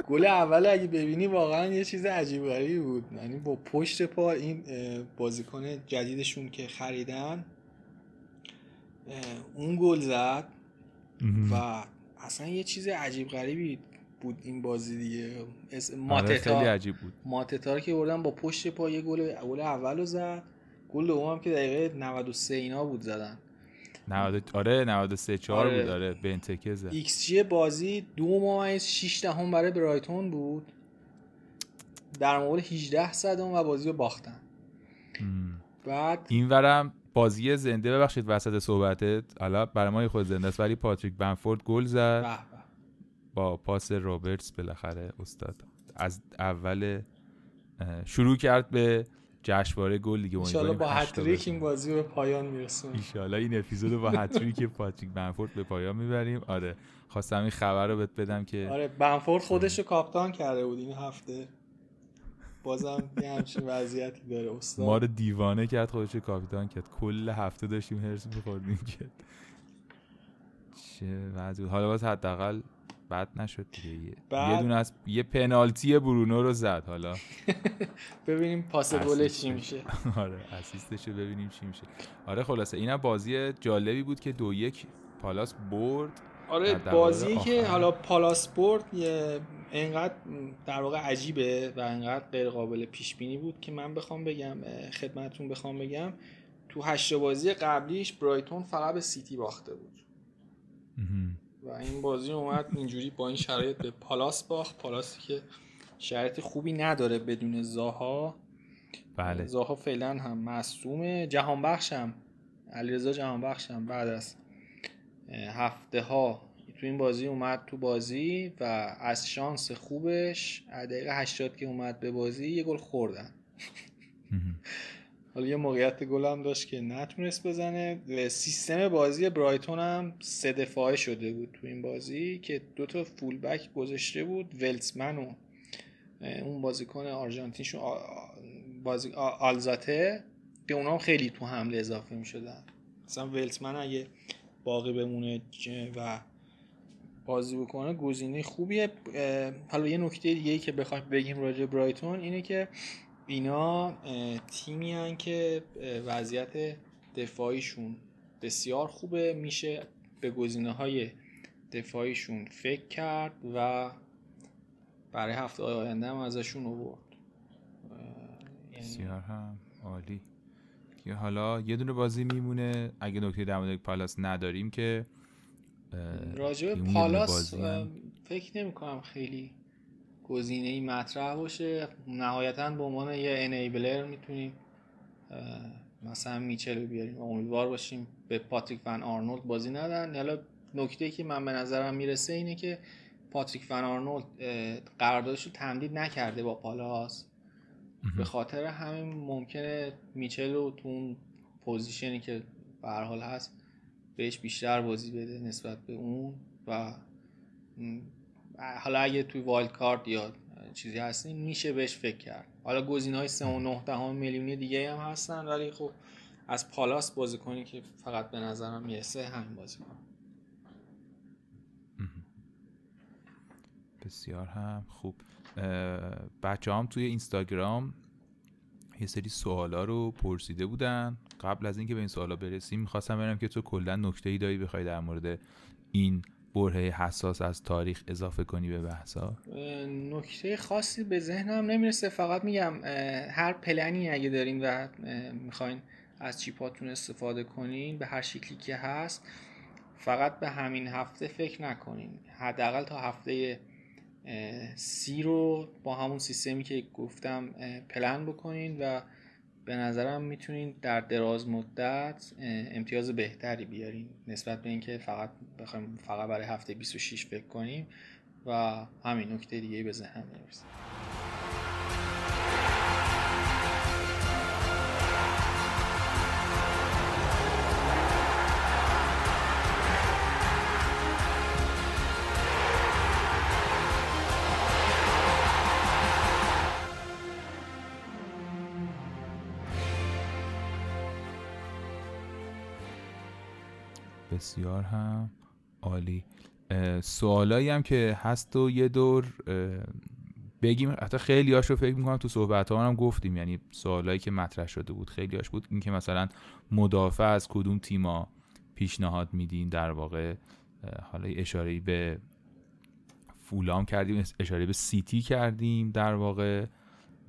گل اول اگه ببینی واقعا یه چیز عجیب غریبی بود. یعنی با پشت پا این بازیکن جدیدشون که خریدن اون گل زد. و اصلا یه چیز عجیب غریبی بود این بازی دیگه. اس- آره، ماتتا. خیلی عجیب بود. ماتتا رو که بردن با پشت پا یه گل گل اول رو زد. گل دوم هم که دقیقه 93 اینا بود زدن. 90 آره 93 4 آره. بود. آره بنتکه زد. x جی بازی دو ممیز 6 دهم برای برایتون بود. در مقابل 18 صدم و بازی رو باختن. بعد این ورم بازی زنده. ببخشید وسط صحبتت. حالا برای ما خود زنده است ولی پاتریک بنفورد گل زد. به. با پاس رابرتس بالاخره استاد از اول شروع کرد به جشنواره گل دیگه انشالله با هتریک. این بازی رو به پایان میرسون ایشالا این اپیزود با هتریک پاتریک بنفورد به پایان می‌بریم. آره خواستم این خبر رو بهت بدم که آره بنفورد خودش رو کاپتان کرده بود این هفته. بازم یه همچین وضعیتی داره استاد. ما رو دیوانه کرد خودش رو کاپیتان کرد. کل هفته داشتیم هرس میخوردیم که چه وضعی. حالا باز حداقل بد نشد دیگه یه- بعد- یه دونه از یه پنالتی برونو رو زد حالا ببینیم پاس گلش چی. میشه آره اسیستش رو ببینیم چی میشه آره خلاصه اینم بازی جالبی بود که دو یک پالاس برد آره بازی که. حالا پالاسپورت یه انقدر در واقع عجیبه و انقدر غیر قابل پیش بینی بود که من بخوام بگم خدمتتون بخوام بگم تو هشت بازی قبلیش برایتون فقط به سیتی باخته بود. و این بازی اومد اینجوری با این شرایط به پالاس باخت. پالاسی که شرایط خوبی نداره بدون زاها. بله. زاها فعلا هم مصومه جهان بخشم علیرضا جهان بخشم بعد از هفته ها تو این بازی اومد تو بازی و از شانس خوبش از دقیقه 80 که اومد به بازی یه گل خوردن. حالا یه موقعیت گل هم داشت که نتونست بزنه. و سیستم بازی برایتون هم سه دفاعه شده بود تو این بازی که دو تا فول بک گذاشته بود ولتسمن و اون بازیکن آرژانتینشون آ- آ- بازی آلزاته که اونا هم خیلی تو حمله اضافه می شدن مثلا ولتسمن اگه باقی بمونه و بازی بکنه گزینه خوبیه. حالا یه نکته دیگه که بخوایم بگیم راجع برایتون اینه که اینا تیمی هن که وضعیت دفاعیشون بسیار خوبه. میشه به گزینه های دفاعیشون فکر کرد و برای هفته آینده هم ازشون آورد. یعنی بسیار هم عالی. که حالا یه دونه بازی میمونه. اگه نکته در مورد پالاس نداریم که راجع پالاس فکر نمی کنم خیلی گزینه ای مطرح باشه. نهایتا به عنوان یه انیبلر می‌تونیم مثلا میچل رو بیاریم. امیدوار باشیم به پاتریک فن آرنولد بازی ندن. حالا نکته که من به نظرم می‌رسه اینه که پاتریک فن آنهولت قراردادش رو تمدید نکرده با پالاس. به خاطر همین ممکنه میچل رو تو اون پوزیشنی که به هر حال هست بهش بیشتر بازی بده نسبت به اون و حالا اگه توی wildcard یا چیزی هستیم میشه بهش فکر کرد. حالا گزینه های 3.9 میلیونی دیگه هم هستن ولی خب از پالاس بازی کنی که فقط به نظرم می‌رسه همین بازی کن بسیار هم خوب. بچه هم توی اینستاگرام یه سری سوالا رو پرسیده بودن. قبل از اینکه به این سوالا برسیم می‌خواستم ببینم که تو کلا نکته ای داری بخوای در مورد این برهه حساس از تاریخ اضافه کنی به بحثا؟ نکته خاصی به ذهنم نمی‌رسه. فقط میگم هر پلنی اگه دارین و می‌خواین از چیپاتون استفاده کنین به هر شکلی که هست فقط به همین هفته فکر نکنین. حداقل تا هفته سی رو با همون سیستمی که گفتم پلن بکنین و به نظرم می‌تونین در دراز مدت امتیاز بهتری بیارین. نسبت به اینکه فقط بخوایم فقط برای هفته 26 فکر کنیم و همین نکته دیگه به ذهنم نمی‌رسه. بسیار هم عالی. سوالایی هم که هست و یه دور بگیم. حتی خیلی هاش رو فکر می‌کنم تو صحبت ها هم گفتیم. یعنی سوالایی که مطرح شده بود خیلی هاش بود این که مثلا مدافع از کدوم تیما پیشنهاد میدین؟ در واقع حالا اشاره به فولام کردیم اشاره به سیتی کردیم در واقع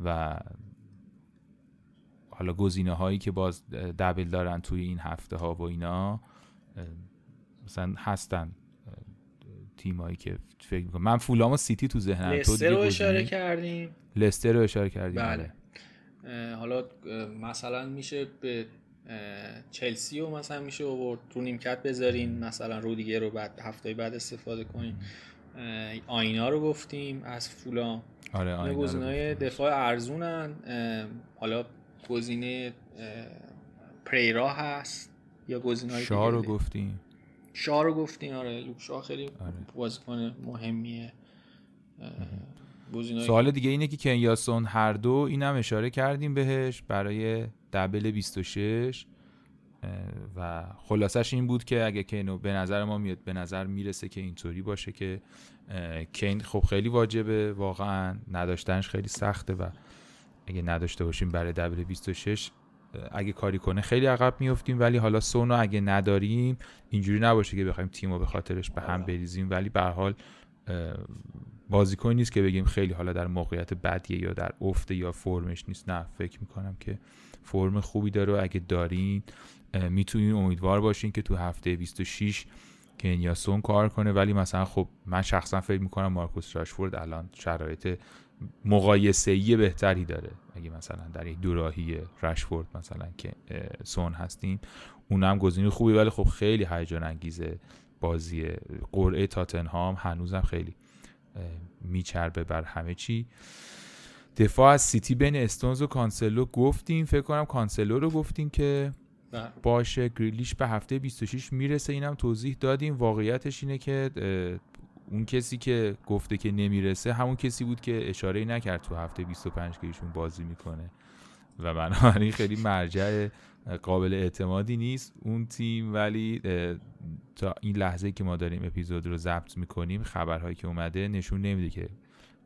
و حالا گزینه هایی که باز دبل دارن توی این هفته ها و اینا. مثلا هستن تیمایی که فکر می‌کنم. من فولام و سیتی تو ذهنم لستر رو اشاره کردیم؟ لستر رو اشاره کردیم بله. حالا مثلا میشه به چلسی رو مثلا میشه آورد تو نیمکت بذارین مثلا رو دیگه رو بعد هفته بعد استفاده کنین. آینا رو گفتیم از فولام. آره آینا گزینه‌های دفاع ارزونن. حالا گزینه پریرا هست. یا گزینه‌های شاه رو گفتیم. شاه رو گفتیم آره. لوک شاه خیلی آره. بازیکن مهمیه. سوال دیگه اینه که کنیاسون هر دو اینم اشاره کردیم بهش برای دبل 26 و خلاصش این بود که اگه کینو به نظر ما میاد به نظر می‌رسه که اینطوری باشه که کین خب خیلی واجبه واقعا نداشتنش خیلی سخته و اگه نداشته باشیم برای دبل 26 اگه کاری کنه خیلی عقب میفتیم ولی حالا سونو اگه نداریم اینجوری نباشه که بخوایم تیمو به خاطرش به هم بریزیم. ولی به حال بازیکن نیست که بگیم خیلی حالا در موقعیت بدیه یا در افته یا فرمش نیست. نه فکر می‌کنم که فرم خوبی داره و اگه دارین می‌تونین امیدوار باشین که تو هفته 26 کین یا سون کار کنه. ولی مثلا خب من شخصا فکر می‌کنم مارکوس راشفورد الان شرایط مقایسه‌ای بهتری داره. اگه مثلا در یک دوراهی رشفورد مثلا که سون هستیم اونم گزینه خوبی ولی خب خیلی هیجان انگیزه بازی قرعه تاتنهام هنوزم خیلی میچربه بر همه چی. دفاع از سیتی بین استونز و کانسلو گفتیم. فکر کنم کانسلو رو گفتیم که. باشه گریلیش به هفته 26 می‌رسه. اینم توضیح دادیم. واقعیتش اینه که اون کسی که گفته که نمی‌رسه همون کسی بود که اشاره نکرد تو هفته 25 که ایشون بازی می‌کنه. و بنابراین خیلی مرجع قابل اعتمادی نیست اون تیم. ولی تا این لحظه که ما داریم اپیزود رو ضبط می‌کنیم خبرهایی که اومده نشون نمیده که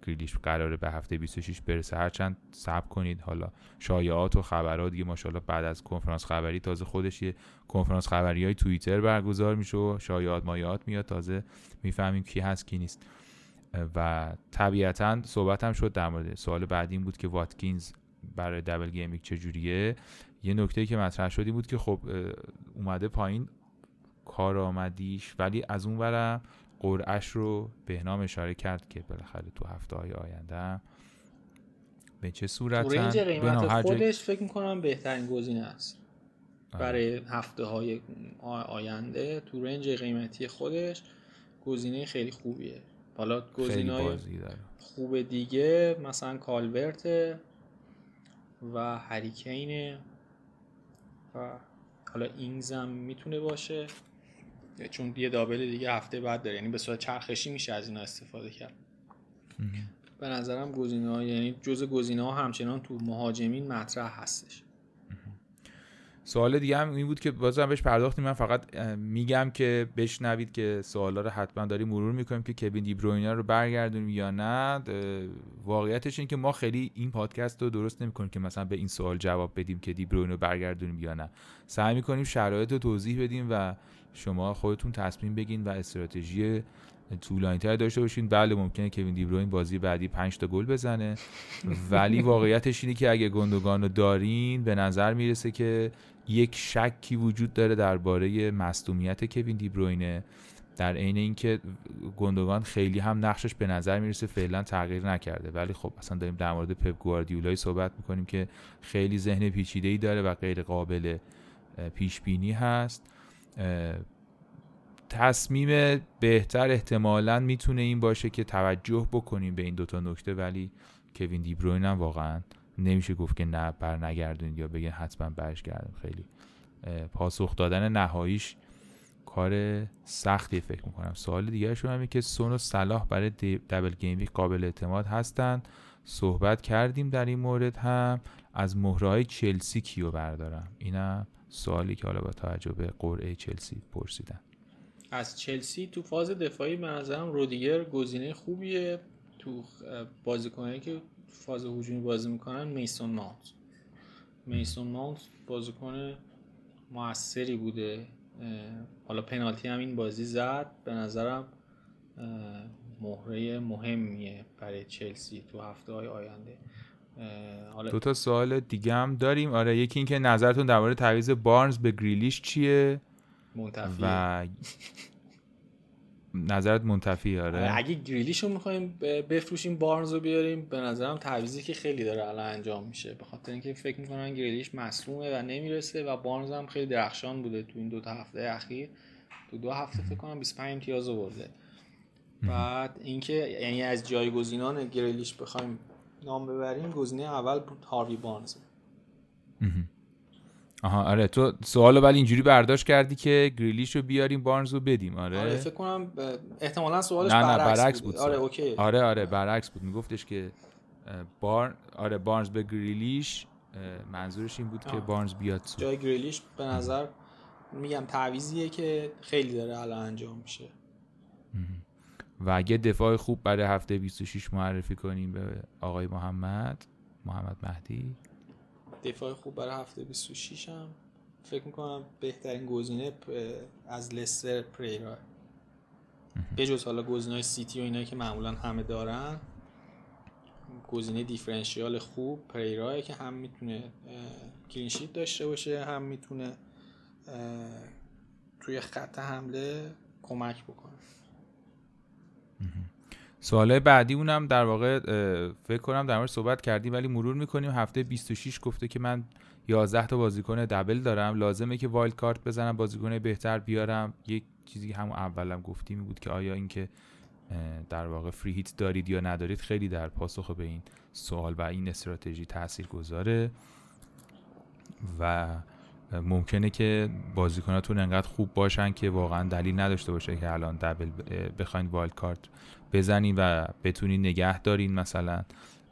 گریلیش قراره به هفته 26 برسه. هرچند صبر کنید حالا شایعات و خبرات دیگه ماشاءالله بعد از کنفرانس خبری تازه خودش یه کنفرانس خبری های توییتر برگزار میشه و شایعات مایات میاد. تازه می‌فهمیم کی هست کی نیست. و طبیعتا صحبت هم شد در مورد سوال بعدی این بود که واتکینز برای دبل گیمینگ چجوریه یه نکته که مطرح شدی بود که خب اومده پایین کارآمدیش ولی از اون برم قرعش رو بهنام اشاره کرد که بالاخره تو هفته های آینده به چه صورت رنج قیمت خودش فکر می‌کنم بهترین گزینه است. آره. برای هفته های آینده تو رنج قیمتی خودش گزینه خیلی خوبیه. حالا گزینه خوب دیگه مثلا کالورت و هریکینه و حالا اینگزم می‌تونه باشه. چون یه دابل دیگه هفته بعد داره یعنی به صورت چرخشی میشه از اینا استفاده کرد. به نظرم گزینه ها یعنی جز گزینه ها همچنان تو مهاجمین مطرح هستش. سوال دیگه هم این بود که بازم بهش پرداختیم. من فقط میگم که بشنوید که سوالا رو حتما داریم مرور می‌کنیم که کوین دیبروینه رو برگردونیم یا نه. واقعیتش این که ما خیلی این پادکست رو درست نمی‌کنیم که مثلا به این سوال جواب بدیم که دیبروینه رو برگردونیم یا نه. سعی می‌کنیم شرایط رو توضیح بدیم و شما خودتون تصمیم بگین و استراتژی طولانی تر داشته باشین. بله ممکنه کوین دیبروین بازی بعدی 5 تا گل بزنه. ولی واقعیتش اینه که اگه گندگان رو دارین به نظر می‌رسه که یک شکی وجود داره درباره مصدومیت کوین دیبروینه. در عین اینکه گندگان خیلی هم نقشش به نظر می‌رسه فعلا تغییر نکرده. ولی خب اصلا داریم در مورد پپ گواردیولای صحبت می‌کنیم که خیلی ذهن پیچیده ای داره و غیر قابل پیش بینی هست. تصمیم بهتر احتمالا می‌تونه این باشه که توجه بکنیم به این دوتا نکته ولی کوین دیبروین هم واقعا نمیشه گفت که نه بر نگردونید یا بگن حتما برش گردم. خیلی پاسخ دادن نهاییش کار سختی فکر می‌کنم. سوال دیگه شما همین که سون و صلاح برای دبل گیم قابل اعتماد هستند صحبت کردیم در این مورد هم. از مهرهای چلسی کیو بردارم؟ اینم سوالی که حالا با توجه به قرعه چلسی پرسیدن. از چلسی تو فاز دفاعی به نظرم رودیگر گزینه خوبیه. تو بازیکنایی که فاز هجومی بازی می‌کنن میسون ماونت میسون ماونت بازیکن موثری بوده. حالا پنالتی هم این بازی زد. به نظرم مهره مهمیه برای چلسی تو هفته های آینده حالا دو تا سوال دیگه هم داریم. آره یکی اینکه نظرتون درباره تعویض بارنز به گریلیش چیه؟ منتفی و نظرت منتفی آره؟ اگه گریلیش رو می‌خوایم بفروشیم بارنز رو بیاریم به نظرم تعویزی که خیلی داره الان انجام میشه. به خاطر اینکه فکر می‌کنن گریلیش مصومه و نمی‌رسه و بارنز هم خیلی درخشان بوده تو این دو تا هفته اخیر. تو دو هفته فکر کنم 25 امتیاز آورده. بعد اینکه یعنی از جایگزینان گریلیش بخوایم نام ببریم گزینه اول بود هاروی بارنز. آها آره. تو سوالو ولی اینجوری برداشت کردی که گریلیش رو بیاریم بارنز رو بدیم. آره. آره فکر کنم احتمالا سوالش نه برعکس, نه برعکس بود, بود, آره اوکی. آره آره برعکس بود. میگفتش که بار آره بارنز به گریلیش منظورش این بود که بارنز بیاد سو. جای گریلیش به نظر میگم تعویزیه که خیلی داره الان انجام میشه. و اگه دفاع خوب برای هفته 26 معرفی کنیم به آقای محمد محمد مهدی. دفاع خوب برای هفته 26 هم فکر می‌کنم بهترین گزینه از لستر پریرا. به جز حالا گزینه سیتی و اینایی که معمولا همه دارن گزینه differential خوب پریرا که هم می‌تونه clean sheet داشته باشه هم می‌تونه توی خط حمله کمک بکنه. سوال بعدی اونم در واقع فکر کنم در مورد صحبت کردیم ولی مرور می‌کنیم. هفته 26 گفته که من 11 تا بازیکن دبل دارم. لازمه که وایلد کارت بزنم بازیکن بهتر بیارم. یک چیزی همون اولم گفتیم بود که آیا اینکه در واقع فری هیت دارید یا ندارید خیلی در پاسخ به این سوال و این استراتژی تاثیر گذاره. و ممکنه که بازیکناتون انقدر خوب باشن که واقعا دلیل نداشته باشه که الان دبل بخواین wildcard بزنین و بتونین نگه دارین مثلا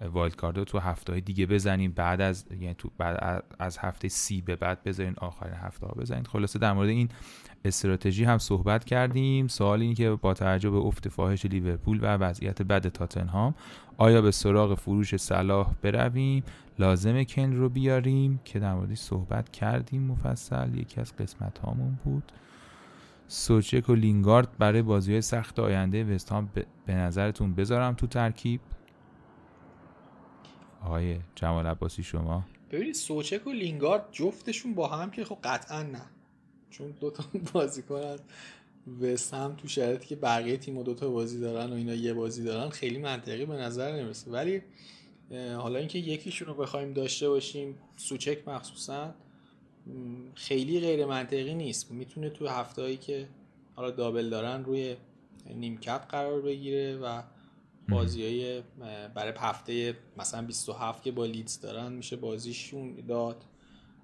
wildcard تو هفته های دیگه بزنین بعد از یعنی تو بعد از هفته سی به بعد بذارین آخرین هفته ها بزنین. خلاصه در مورد این استراتژی هم صحبت کردیم. سوال این که با توجه به افت فاحش لیورپول و وضعیت بد تاتنهام آیا به سراغ فروش صلاح برویم؟ لازمه کین رو بیاریم؟ که در موردش صحبت کردیم مفصل. یکی از قسمت هامون بود. سوچک و لینگارد برای بازی سخت آینده وستهام به نظرتون بذارم تو ترکیب؟ آقای جمال عباسی شما؟ ببینید سوچک و لینگارد جفتشون با هم که خب قطعا نه. چون دو تا بازیکن وستهم تو شرایطی که بقیه تیم دو تا بازی دارن و اینا یه بازی دارن خیلی منطقی به نظر نمی‌رسه. ولی حالا اینکه یکیشون رو بخوایم داشته باشیم سوچک مخصوصا خیلی غیر منطقی نیست. می‌تونه تو هفتهایی که حالا دابل دارن روی نیمکت قرار بگیره و بازی های برای هفته مثلا 27 که با لیدز دارن میشه بازیشون داد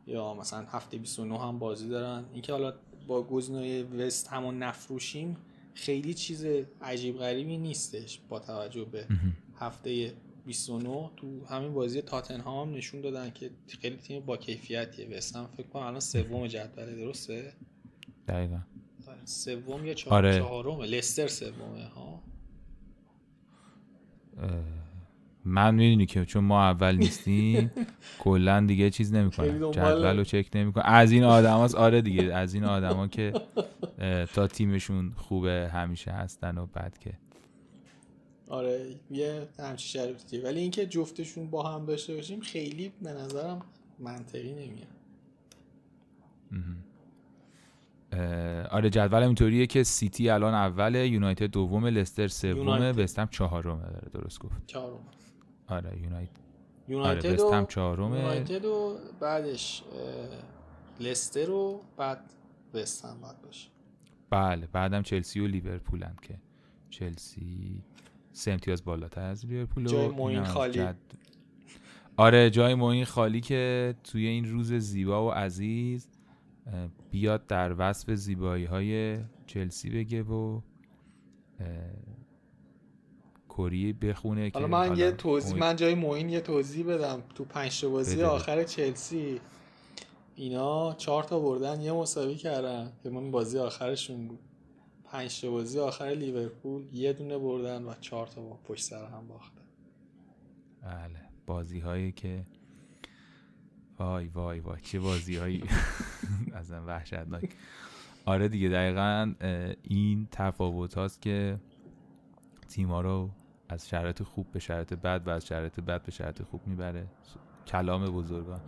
یا مثلا هفته 29 هم بازی دارن. اینکه حالا با گزینه وست همون نفروشیم خیلی چیز عجیب غریبی نیستش با توجه به هفته 29 تو همین بازی تاتنهام نشون دادن که خیلی تیم با کیفیتیه. وستهم فکر کنم الان سوم جدوله درسته؟ دقیقا. سوم یا چهار آره. چهارم لستر سومه ها؟ من می‌دونی که چون ما اول نیستیم کلا دیگه چیز نمی‌کنه. جدول رو چک نمی‌کنه. از این آدم آره دیگه. از این آدما که تا تیمشون خوبه همیشه هستن و بعد که آره یه همچی شرایطیه. ولی اینکه جفتشون با هم داشته باشیم خیلی به نظرم منطقی نمیاد. آره جدول اینطوریه که سیتی الان اوله یونایتد دوم لستر سومه وستهم چهارمه داره درست گفت چهارم آره یونایتد یونایتد آره وستهم چهارمه. یونایتد و بعدش لستر و بعد وستهم بعد باشه. بله بعدم چلسی و لیورپولن که چلسی سه امتیاز بالاتر از لیورپول جای موین خالی. جد... آره جای موین خالی که توی این روز زیبا و عزیز بیاد در وصف زیبایی های چلسی بگه و کوری بخونه حالا من یه توضیح من جای موین یه توضیح بدم تو پنج بازی آخر چلسی. اینا چهار تا بردن یه مساوی کردن. که من بازی آخرشون بود. پنج بازی آخر لیورپول یه دونه بردن و چهار تا با پشت سر هم باختن. بله. بازی هایی که وای وای وای. چه بازی هایی اصلا وحشتناک. آره دیگه دقیقا این تفاوت هاست که تیما رو از شرایط خوب به شرایط بد و از شرایط بد به شرایط خوب می‌بره. کلام بزرگان.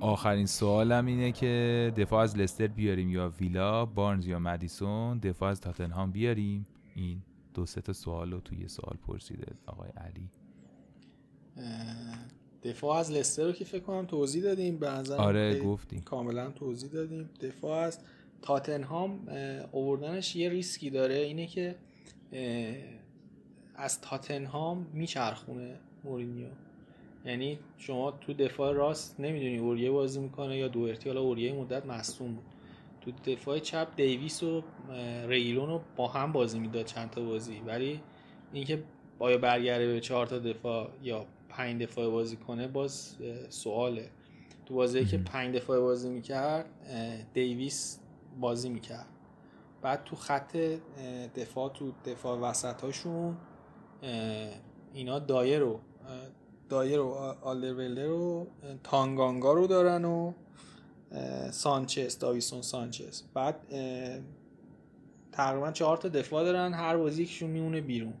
آخرین سوالم اینه که دفاع از لستر بیاریم یا ویلا بارنز یا مدیسون؟ دفاع از تاتنهام بیاریم؟ این دو سه تا سوال رو توی سوال پرسیده آقای علی. دفاع از لستر رو که فکر کنم توضیح دادیم نظر آره گفتیم. کاملا توضیح دادیم. دفاع از تاتنهام اووردنش یه ریسکی داره اینه که از تاتنهام میچرخونه مورینیو. یعنی شما تو دفاع راست نمی‌دونی اوریه بازی می‌کنه یا دوئرتی حالا اوریه مدت مصدوم بود. تو دفاع چپ دیویس و ریلون رو با هم بازی می‌داد چند تا بازی. ولی اینکه آیا برگرده به چهار تا دفاع یا پنج دفاع بازی کنه باز سواله. تو بازی که پنج دفاع بازی می‌کرد دیویس بازی می‌کرد. بعد تو خط دفاع تو دفاع وسط هاشون اینا دایر رو دایر و آلدرولر رو تانگانگا رو دارن و سانچز داویسون سانچز. بعد تقریبا چهار تا دفاع دارن هر بازی یکشون میمونه بیرون.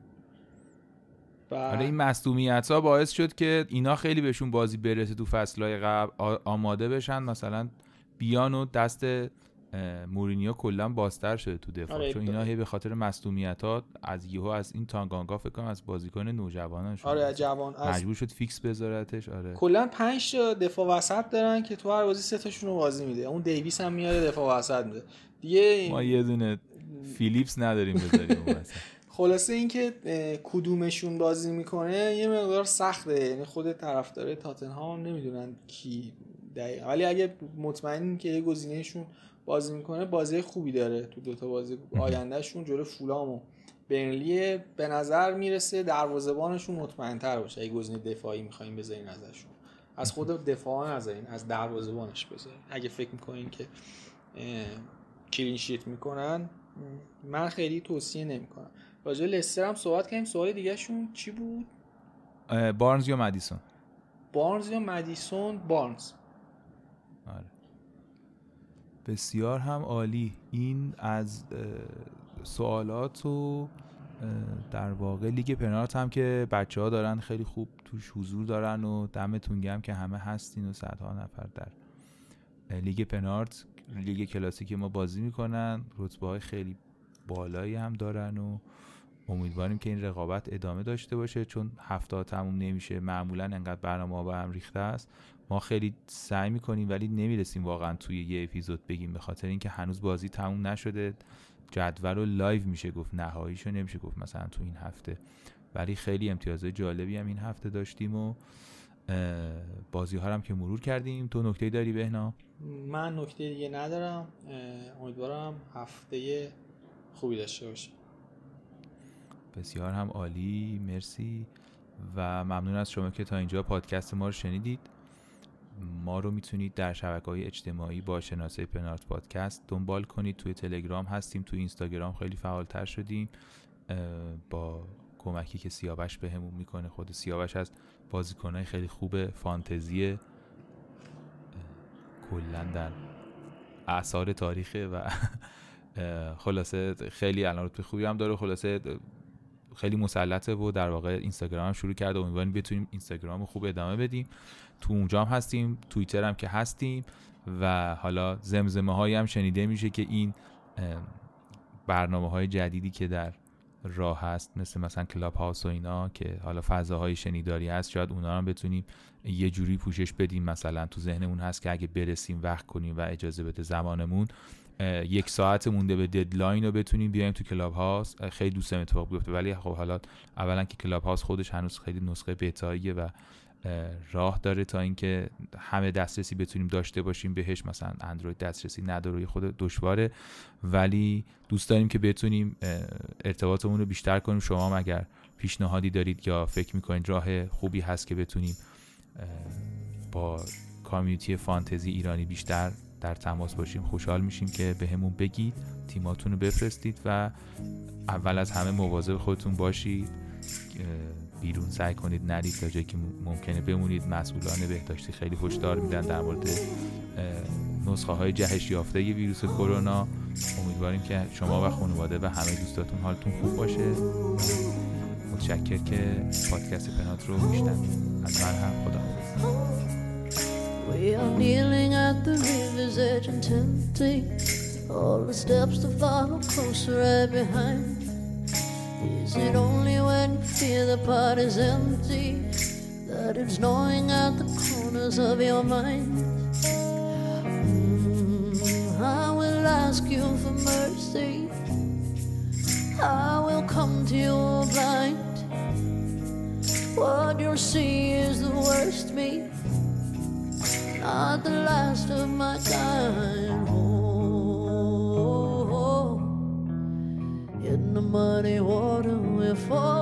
آره این مصدومیت ها باعث شد که اینا خیلی بهشون بازی برسه تو فصلهای قبل آماده بشن مثلا بیان و دست مورینیو کلا بازتر شده تو دفاع. آره چون اینا هی به خاطر مصدومیت ها از یهو از این تانگانگا فکر کنم از بازیکن نوجوانان شد آره جوان مجبور شد فیکس بذارتش آره. کلا 5 تا دفاع وسط دارن که تو هر بازی سه تاشون رو بازی میده. اون دیویس هم میاره دفاع وسط میده. دیگه ما یه دونه فیلیپس نداریم بذاریم خلاصه اینکه کدومشون بازی می‌کنه یه مقدار سخته. یعنی خود طرفدار تاتنهام نمی‌دونن کی دقیقا. ولی اگه مطمئنین که یه گزینهشون بازی می‌کنه بازی خوبی داره تو دوتا بازی آیندهشون. جلو فولام و برنلی به نظر می‌رسه دروازه‌بانشون مطمئن تر باشه. اگه گزینه دفاعی می‌خوایم بذارین ازشون. از خود دفاع نذارین از دروازه‌بانش بذارین. اگه فکر می‌کنین که کلین شیت می‌کنن من خیلی توصیه نمی‌کنم. راجع لستر هم صحبت کردیم. سوال دیگه شون چی بود؟ بارنز یا مدیسون؟ بارنز یا مدیسون؟ بارنز. بسیار هم عالی. این از سوالات و در واقع لیگ پنارت هم که بچه ها دارن خیلی خوب توش حضور دارن و دمتون گم که همه هستین و صدها نفر در لیگ پنارت. لیگ کلاسیک ما بازی می‌کنن. رتبه های خیلی بالایی هم دارن و امیدواریم که این رقابت ادامه داشته باشه چون هفته تموم نمیشه. معمولا انقدر برنامه به هم ریخته است. ما خیلی سعی می‌کنیم ولی نمی‌رسیم واقعا توی یه اپیزود بگیم به خاطر اینکه هنوز بازی تموم نشده. جدول و live میشه گفت نهاییشو نمیشه گفت مثلا تو این هفته. ولی خیلی امتیازهای جالبی هم این هفته داشتیم و بازی ها هم که مرور کردیم. تو نکته داری بهنا؟ من نکته دیگه ندارم. امیدوارم هفته خوبی داشته باشه بسیار هم عالی مرسی. و ممنون از شما که تا اینجا پادکست ما رو شنیدید. ما رو می‌تونید در شبکه های اجتماعی با شناسه پنارت پادکست دنبال کنید. توی تلگرام هستیم توی اینستاگرام خیلی فعالتر شدیم. با کمکی که سیاوش بهمون به می‌کنه. خود سیاوش از بازیکنهای خیلی خوب فانتزی کلا در اعثار تاریخه و خلاصه خیلی الان به خوبی هم داره. خلاصه خیلی مسلطه و در واقع اینستاگرام هم شروع کرده امیدواریم بتونیم اینستاگرام خوب ادامه بدیم. تو اونجا هم هستیم توییتر هم که هستیم و حالا زمزمه هایی هم شنیده میشه که این برنامه های جدیدی که در راه هست مثل مثلا کلاب هاوس و اینا که حالا فضاهای شنیداری هست شاید اونا هم بتونیم یه جوری پوشش بدیم. مثلا تو ذهنمون هست که اگه برسیم وقت کنیم و اجازه بده زمانمون یک ساعت مونده به deadline رو بتونیم بیایم تو کلاب هاوس خیلی دوست دارم اتفاق بیفته. ولی خب حالا اولا که کلاب هاوس خودش هنوز خیلی نسخه بتاییه و راه داره تا اینکه همه دسترسی بتونیم داشته باشیم. بهش مثلا اندروید دسترسی نداره خود دشواره. ولی دوست داریم که بتونیم ارتباطمون رو بیشتر کنیم. شما هم اگر پیشنهادی دارید یا فکر می‌کنید راه خوبی هست که بتونیم با کامیونیتی فانتزی ایرانی بیشتر در تماس باشیم خوشحال میشیم که به همون بگید تیماتون رو بفرستید و اول از همه مواظب خودتون باشید. بیرون سعی کنید نرید تا جایی که ممکنه بمونید. مسئولان بهداشتی خیلی هشدار میدن در مورد نسخه های جهش یافته ویروس کرونا. امیدواریم که شما و خانواده و همه دوستاتون حالتون خوب باشه. متشکر که پادکست پنات رو میشنم از من هم خدا We are kneeling at the river's edge and tempting all the steps to follow closer right behind. Is it only when you feel the pot is empty that it's gnawing at the corners of your mind? Mm, I will ask you for mercy. I will come to your blind. What you see is the worst me at the last of my time Oh, In the muddy water we fall.